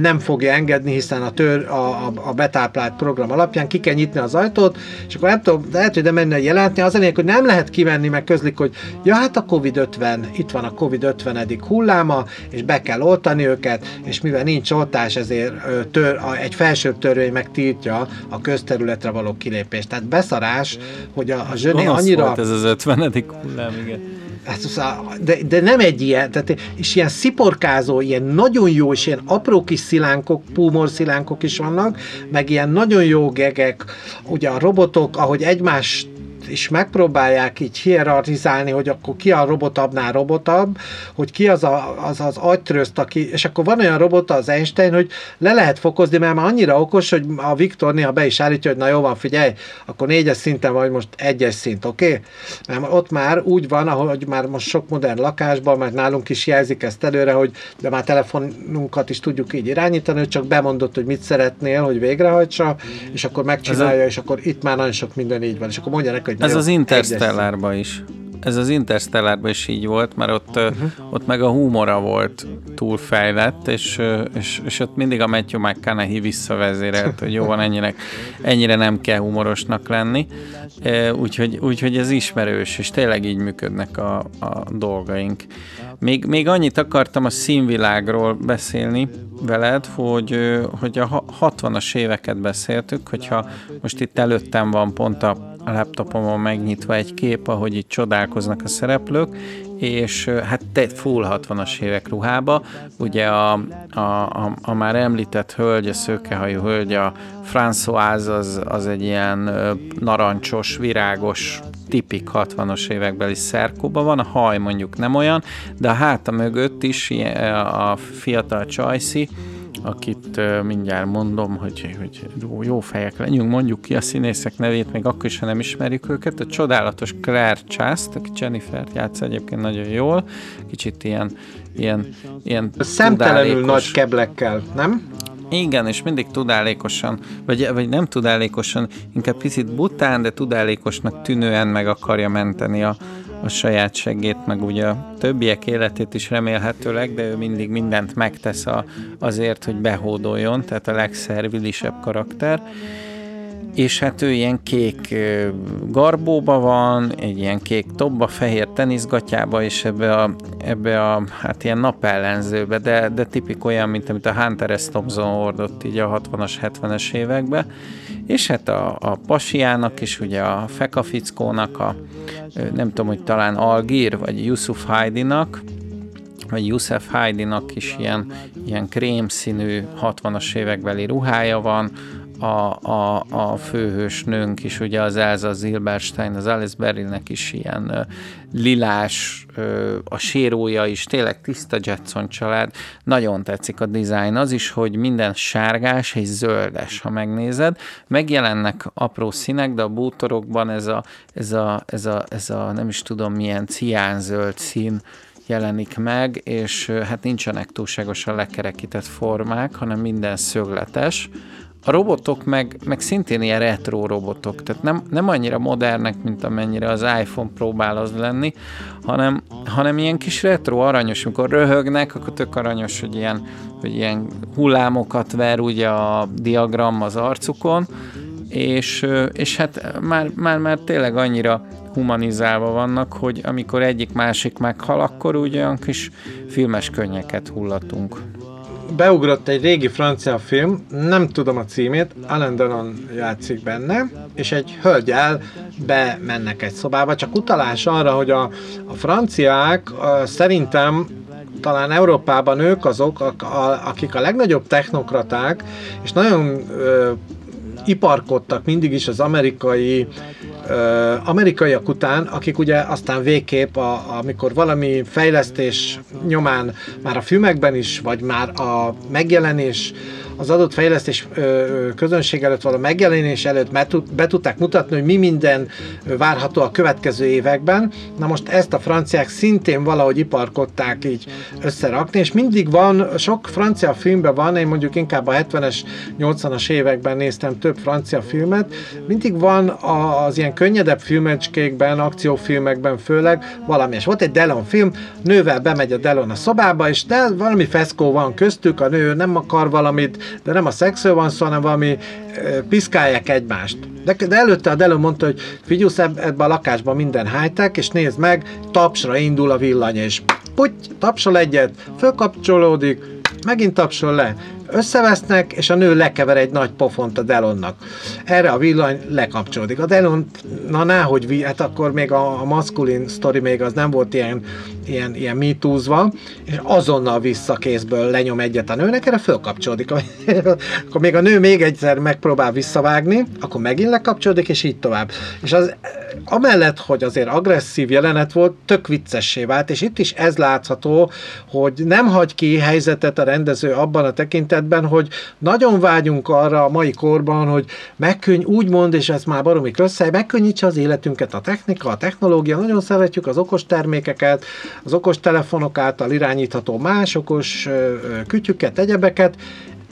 nem fogja engedni, hiszen a, tör, a, a, a betáplált program alapján ki kell nyitni az ajtót, és akkor nem tudom, lehet, hogy nem menne jelentni, az a hogy nem lehet kimenni, meg közlik, hogy ja, hát a COVID-50, itt van a COVID-50. hulláma, és be kell oltani őket, és mivel nincs oltás, ezért tör, egy felsőbb törvény megtiltja a közterületre való kilépést. Tehát beszarás, hogy a, a zsöné annyira... Volt ez az 50. hullám, igen. Hát, de, de nem egy ilyen, tehát, és ilyen sziporkázó, ilyen nagyon jó, és ilyen apró kis szilánkok, púmor szilánkok is vannak, meg ilyen nagyon jó gegek, ugye a robotok, ahogy egymást is megpróbálják így hierarchizálni, hogy akkor ki a robotabbnál robotabb, hogy ki az a, az, az agytrözt, aki, és akkor van olyan robota az Einstein, hogy le lehet fokozni, mert már annyira okos, hogy a Viktor néha be is állítja, hogy na jó van, figyelj, akkor négyes szinten vagy most egyes szint, oké? Okay? Mert ott már úgy van, ahogy már most sok modern lakásban, mert nálunk is jelzik ezt előre, hogy de már telefonunkat is tudjuk így irányítani, hogy csak bemondott, hogy mit szeretnél, hogy végrehajtsa, és akkor megcsinálja, és akkor itt már nagyon sok minden így van, és akkor mondja neki, hogy ez az Interstellárban is. Ez az Interstellárban is így volt, mert ott, uh-huh. ott meg a humora volt túlfejlett, és, és, és ott mindig a Matthew McConaughey visszavezérelt, hogy jó van, ennyire, ennyire nem kell humorosnak lenni. Úgyhogy, úgyhogy ez ismerős, és tényleg így működnek a, a dolgaink. Még, még annyit akartam a színvilágról beszélni veled, hogy, hogy a 60-as éveket beszéltük, hogyha most itt előttem van pont a a laptopomon megnyitva egy kép, ahogy itt csodálkoznak a szereplők, és hát te full 60-as évek ruhába, ugye a, a, a, a már említett hölgy, a szőkehajú hölgy, a Françoise az, az egy ilyen narancsos, virágos, tipik 60-as évekbeli szerkóban van, a haj mondjuk nem olyan, de a háta mögött is a fiatal Csajci, akit mindjárt mondom, hogy, hogy jó fejek legyünk, mondjuk ki a színészek nevét, még akkor is, ha nem ismerjük őket. A csodálatos Claire Chast, aki Jennifer játsza egyébként nagyon jól, kicsit ilyen, ilyen, ilyen Szemtelenül nagy keblekkel, nem? Igen, és mindig tudálékosan, vagy, vagy nem tudálékosan, inkább picit bután, de tudálékosnak tűnően meg akarja menteni a, a saját segét, meg ugye a többiek életét is remélhetőleg, de ő mindig mindent megtesz a, azért, hogy behódoljon, tehát a legszervilisebb karakter. És hát ő ilyen kék garbóba van, egy ilyen kék tobba, fehér teniszgatyába, és ebbe a, ebbe a hát ilyen napellenzőbe, de, de tipik olyan, mint amit a Hunter S. Thompson hordott így a 60-as, 70-es években és hát a, a pasiának is, ugye a fekafickónak, a, nem tudom, hogy talán Algír, vagy Yusuf Haidinak, vagy Yusuf Haidinak is ilyen, ilyen krémszínű 60-as évekbeli ruhája van, a, a, a főhősnőnk is, ugye az Elza Zilberstein, az Alice Berrynek is ilyen uh, lilás, a sérója is, tényleg tiszta Jetson család. Nagyon tetszik a dizájn. Az is, hogy minden sárgás és zöldes, ha megnézed. Megjelennek apró színek, de a bútorokban ez a, ez a, ez a, ez a nem is tudom milyen ciánzöld szín jelenik meg, és hát nincsenek túlságosan lekerekített formák, hanem minden szögletes a robotok meg, meg szintén ilyen retro robotok, tehát nem, nem annyira modernek, mint amennyire az iPhone próbál az lenni, hanem, hanem ilyen kis retro aranyos, amikor röhögnek, akkor tök aranyos, hogy ilyen, hogy ilyen hullámokat ver ugye a diagram az arcukon, és, és hát már, már, már tényleg annyira humanizálva vannak, hogy amikor egyik másik meghal, akkor úgy olyan kis filmes könnyeket hullatunk. Beugrott egy régi francia film, nem tudom a címét, Alain Delon játszik benne, és egy hölgyel bemennek egy szobába, csak utalás arra, hogy a, a franciák szerintem talán Európában ők azok, akik a legnagyobb technokraták, és nagyon ö, iparkodtak mindig is az amerikai amerikaiak után, akik ugye aztán végképp, a, amikor valami fejlesztés nyomán már a filmekben is, vagy már a megjelenés az adott fejlesztés közönség előtt való megjelenés előtt be tudták mutatni, hogy mi minden várható a következő években. Na most ezt a franciák szintén valahogy iparkodták így összerakni, és mindig van, sok francia filmben van, én mondjuk inkább a 70-es, 80-as években néztem több francia filmet, mindig van az ilyen könnyedebb filmecskékben, akciófilmekben főleg valami. És volt egy Delon film, nővel bemegy a Delon a szobába, és de valami feszkó van köztük, a nő nem akar valamit, de nem a szexről van szó, hanem valami piszkálják egymást. De, de előtte a Delon mondta, hogy figyelsz ebbe a lakásban minden high és nézd meg, tapsra indul a villany, és puty, tapsol egyet, fölkapcsolódik, megint tapsol le, összevesznek, és a nő lekever egy nagy pofont a Delonnak. Erre a villany lekapcsolódik. A Delon, na náhogy, hát akkor még a, a maszkulin sztori még az nem volt ilyen, ilyen, ilyen mitúzva, és azonnal visszakészből lenyom egyet a nőnek, erre fölkapcsolódik. akkor még a nő még egyszer megpróbál visszavágni, akkor megint lekapcsolódik, és így tovább. És az amellett, hogy azért agresszív jelenet volt, tök viccessé vált, és itt is ez látható, hogy nem hagy ki helyzetet a rendező abban a tekintetben, hogy nagyon vágyunk arra a mai korban, hogy megkönny, úgy mond, és ez már baromi rossz, megkönnyítse az életünket a technika, a technológia, nagyon szeretjük az okos termékeket, az okos telefonok által irányítható más okos kütyüket, egyebeket,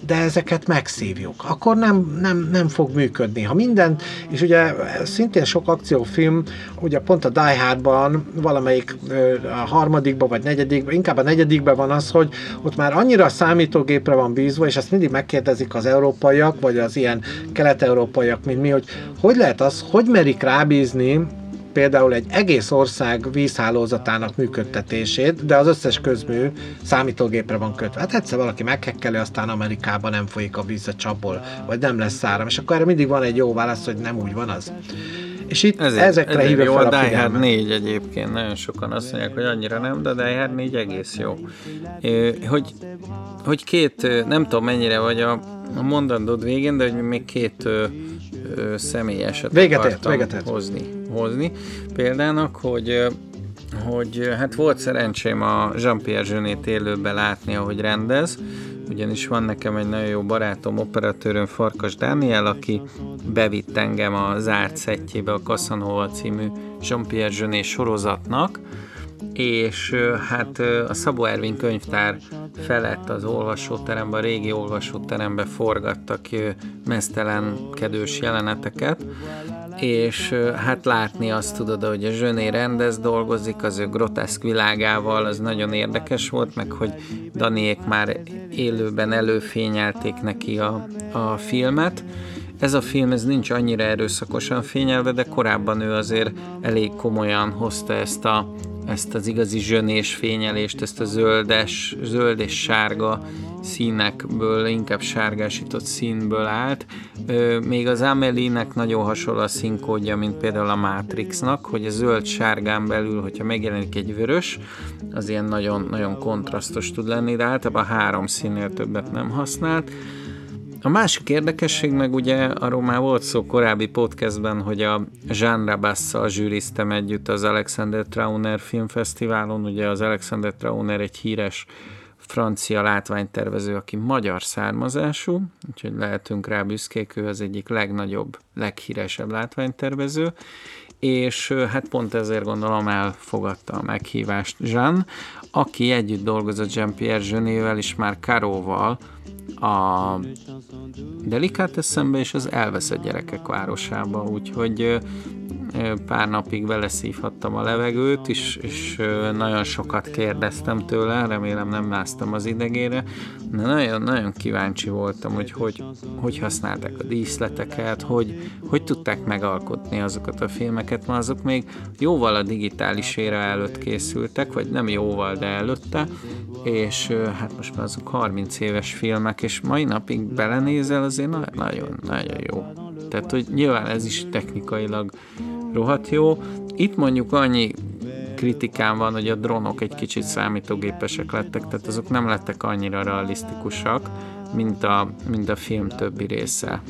de ezeket megszívjuk, akkor nem, nem, nem fog működni. Ha minden, és ugye szintén sok akciófilm, ugye pont a Die Hardban valamelyik a harmadikban vagy negyedikben, inkább a negyedikben van az, hogy ott már annyira számítógépre van bízva, és ezt mindig megkérdezik az európaiak, vagy az ilyen kelet-európaiak, mint mi, hogy hogy lehet az, hogy merik rábízni például egy egész ország vízhálózatának működtetését, de az összes közmű számítógépre van kötve. Hát egyszer valaki meghekkeli, aztán Amerikában nem folyik a víz a csapból, vagy nem lesz áram, és akkor erre mindig van egy jó válasz, hogy nem úgy van az. És itt ezért, ezekre ezért hívja jó fel a, a Die Hard 4 egyébként, nagyon sokan azt mondják, hogy annyira nem, de a Die Hard 4 egész jó. Hogy, hogy két, nem tudom mennyire vagy a, a mondandód végén, de hogy még két személyeset véget ért, véget ért. hozni hozni. Példának, hogy hogy hát volt szerencsém a Jean-Pierre Zsönét élőben látni, ahogy rendez, ugyanis van nekem egy nagyon jó barátom, operatőröm Farkas Dániel, aki bevitt engem a zárt szettjébe a Casanova című Jean-Pierre Zsöné sorozatnak, és hát a Szabó Ervin könyvtár felett az olvasóteremben, a régi olvasóteremben forgattak mesztelenkedős jeleneteket, és hát látni azt tudod, hogy a Zsöné rendez dolgozik, az ő groteszk világával, az nagyon érdekes volt, meg hogy Daniék már élőben előfényelték neki a, a filmet. Ez a film ez nincs annyira erőszakosan fényelve, de korábban ő azért elég komolyan hozta ezt a ezt az igazi zsönés fényelést, ezt a zöldes, zöld és sárga színekből, inkább sárgásított színből állt. Még az Amelie-nek nagyon hasonló a színkódja, mint például a Matrixnak, hogy a zöld-sárgán belül, hogyha megjelenik egy vörös, az ilyen nagyon, nagyon kontrasztos tud lenni, de általában három színnél többet nem használt. A másik érdekesség meg ugye arról már volt szó korábbi podcastben, hogy a Jean Rabasszal zsűriztem együtt az Alexander Trauner filmfesztiválon. Ugye az Alexander Trauner egy híres francia látványtervező, aki magyar származású, úgyhogy lehetünk rá büszkék, ő az egyik legnagyobb, leghíresebb látványtervező, és hát pont ezért gondolom elfogadta a meghívást Jean, aki együtt dolgozott Jean-Pierre Zsönével és már Karóval, a Delicatessenbe és az elveszett gyerekek városába, úgyhogy pár napig beleszívhattam a levegőt, és, és nagyon sokat kérdeztem tőle, remélem nem másztam az idegére, de nagyon, nagyon kíváncsi voltam, hogy hogy, hogy használták a díszleteket, hogy, hogy tudták megalkotni azokat a filmeket, mert azok még jóval a digitális éra előtt készültek, vagy nem jóval, de előtte, és hát most már azok 30 éves filmek, és mai napig belenézel, azért nagyon, nagyon jó. Tehát, hogy nyilván ez is technikailag rohadt jó. Itt mondjuk annyi kritikán van, hogy a drónok egy kicsit számítógépesek lettek, tehát azok nem lettek annyira realisztikusak, mint a, mint a film többi része.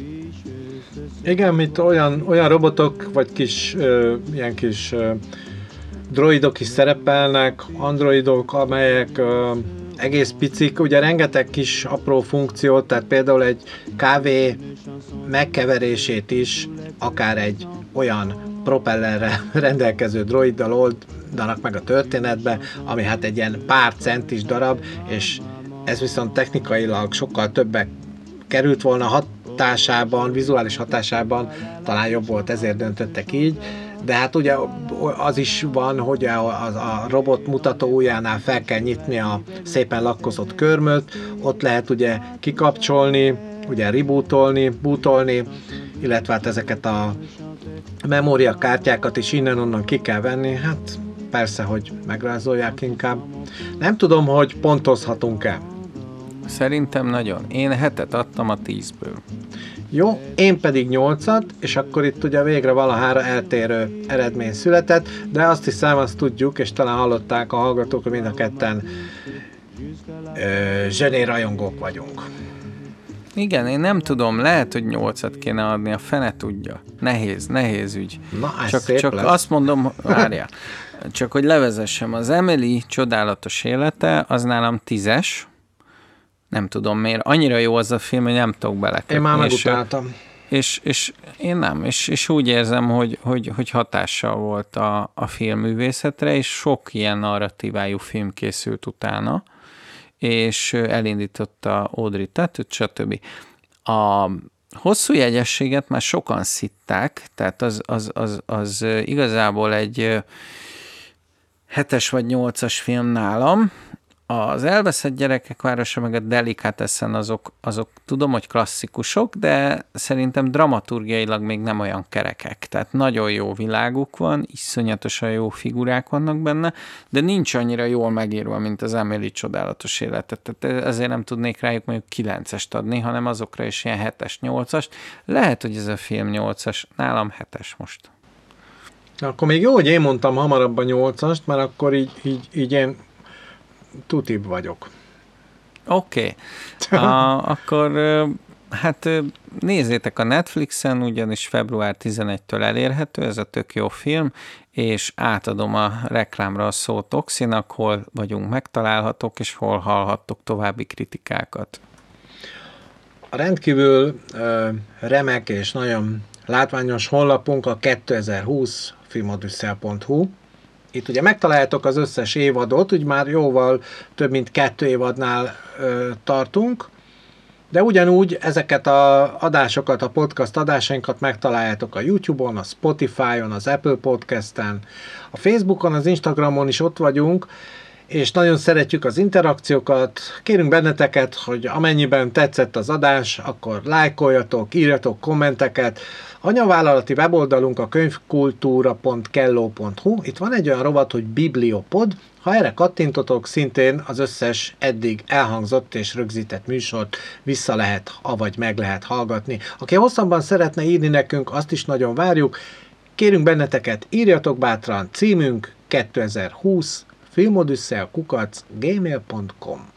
Igen, mint olyan, olyan robotok, vagy kis, ö, ilyen kis ö, droidok is szerepelnek, androidok, amelyek ö, egész picik, ugye rengeteg kis apró funkciót, tehát például egy kávé megkeverését is akár egy olyan propellerre rendelkező droiddal oldanak meg a történetbe, ami hát egy ilyen pár centis darab, és ez viszont technikailag sokkal többek került volna hatásában, vizuális hatásában, talán jobb volt, ezért döntöttek így, de hát ugye az is van, hogy a, a, a robot mutató ujjánál fel kell nyitni a szépen lakkozott körmöt, ott lehet ugye kikapcsolni, ugye rebootolni, bootolni, illetve hát ezeket a memóriakártyákat is innen-onnan ki kell venni, hát persze, hogy megrázolják inkább. Nem tudom, hogy pontozhatunk-e. Szerintem nagyon. Én hetet adtam a tízből. Jó, én pedig nyolcat, és akkor itt ugye végre valahára eltérő eredmény született, de azt hiszem, azt tudjuk, és talán hallották a hallgatók, hogy mind a ketten ö, zsené rajongók vagyunk. Igen, én nem tudom, lehet, hogy nyolcat kéne adni, a fene tudja. Nehéz, nehéz ügy. Na, ez csak, szép csak lesz. azt mondom, várjál, csak hogy levezessem, az Emily csodálatos élete, az nálam tízes, nem tudom miért, annyira jó az a film, hogy nem tudok belekötni. Én már és, megutáltam. és, és én nem, és, és úgy érzem, hogy, hogy, hogy hatással volt a, a filmművészetre, és sok ilyen narratívájú film készült utána, és elindította Audrey Tattoo, stb. A hosszú jegyességet már sokan szitták, tehát az, az, az, az igazából egy hetes vagy nyolcas film nálam, az elveszett gyerekek városa, meg a Delicatessen azok, azok tudom, hogy klasszikusok, de szerintem dramaturgiailag még nem olyan kerekek. Tehát nagyon jó világuk van, iszonyatosan jó figurák vannak benne, de nincs annyira jól megírva, mint az Emily csodálatos életet. Tehát ezért nem tudnék rájuk mondjuk 9-est adni, hanem azokra is ilyen 7-es, 8-ast. Lehet, hogy ez a film 8-as, nálam 7-es most. Akkor még jó, hogy én mondtam hamarabb a nyolcast, mert akkor így, így, így én tutibb vagyok. Oké. Okay. akkor hát nézzétek a Netflixen, ugyanis február 11-től elérhető, ez a tök jó film, és átadom a reklámra a szót Oxinak, hol vagyunk megtalálhatók, és hol hallhattok további kritikákat. A rendkívül remek és nagyon látványos honlapunk a 2020 filmodysszel.hu, itt ugye megtaláljátok az összes évadot, úgy már jóval több mint kettő évadnál ö, tartunk, de ugyanúgy ezeket a adásokat, a podcast adásainkat megtaláljátok a YouTube-on, a Spotify-on, az Apple Podcast-en, a Facebookon, az Instagramon is ott vagyunk, és nagyon szeretjük az interakciókat. Kérünk benneteket, hogy amennyiben tetszett az adás, akkor lájkoljatok, írjatok kommenteket. Anyavállalati weboldalunk a könyvkultúra.kelló.hu. Itt van egy olyan rovat, hogy Bibliopod. Ha erre kattintotok, szintén az összes eddig elhangzott és rögzített műsort vissza lehet, avagy meg lehet hallgatni. Aki hosszabban szeretne írni nekünk, azt is nagyon várjuk. Kérünk benneteket, írjatok bátran, címünk 2020 filmodüsszel kukac gmail.com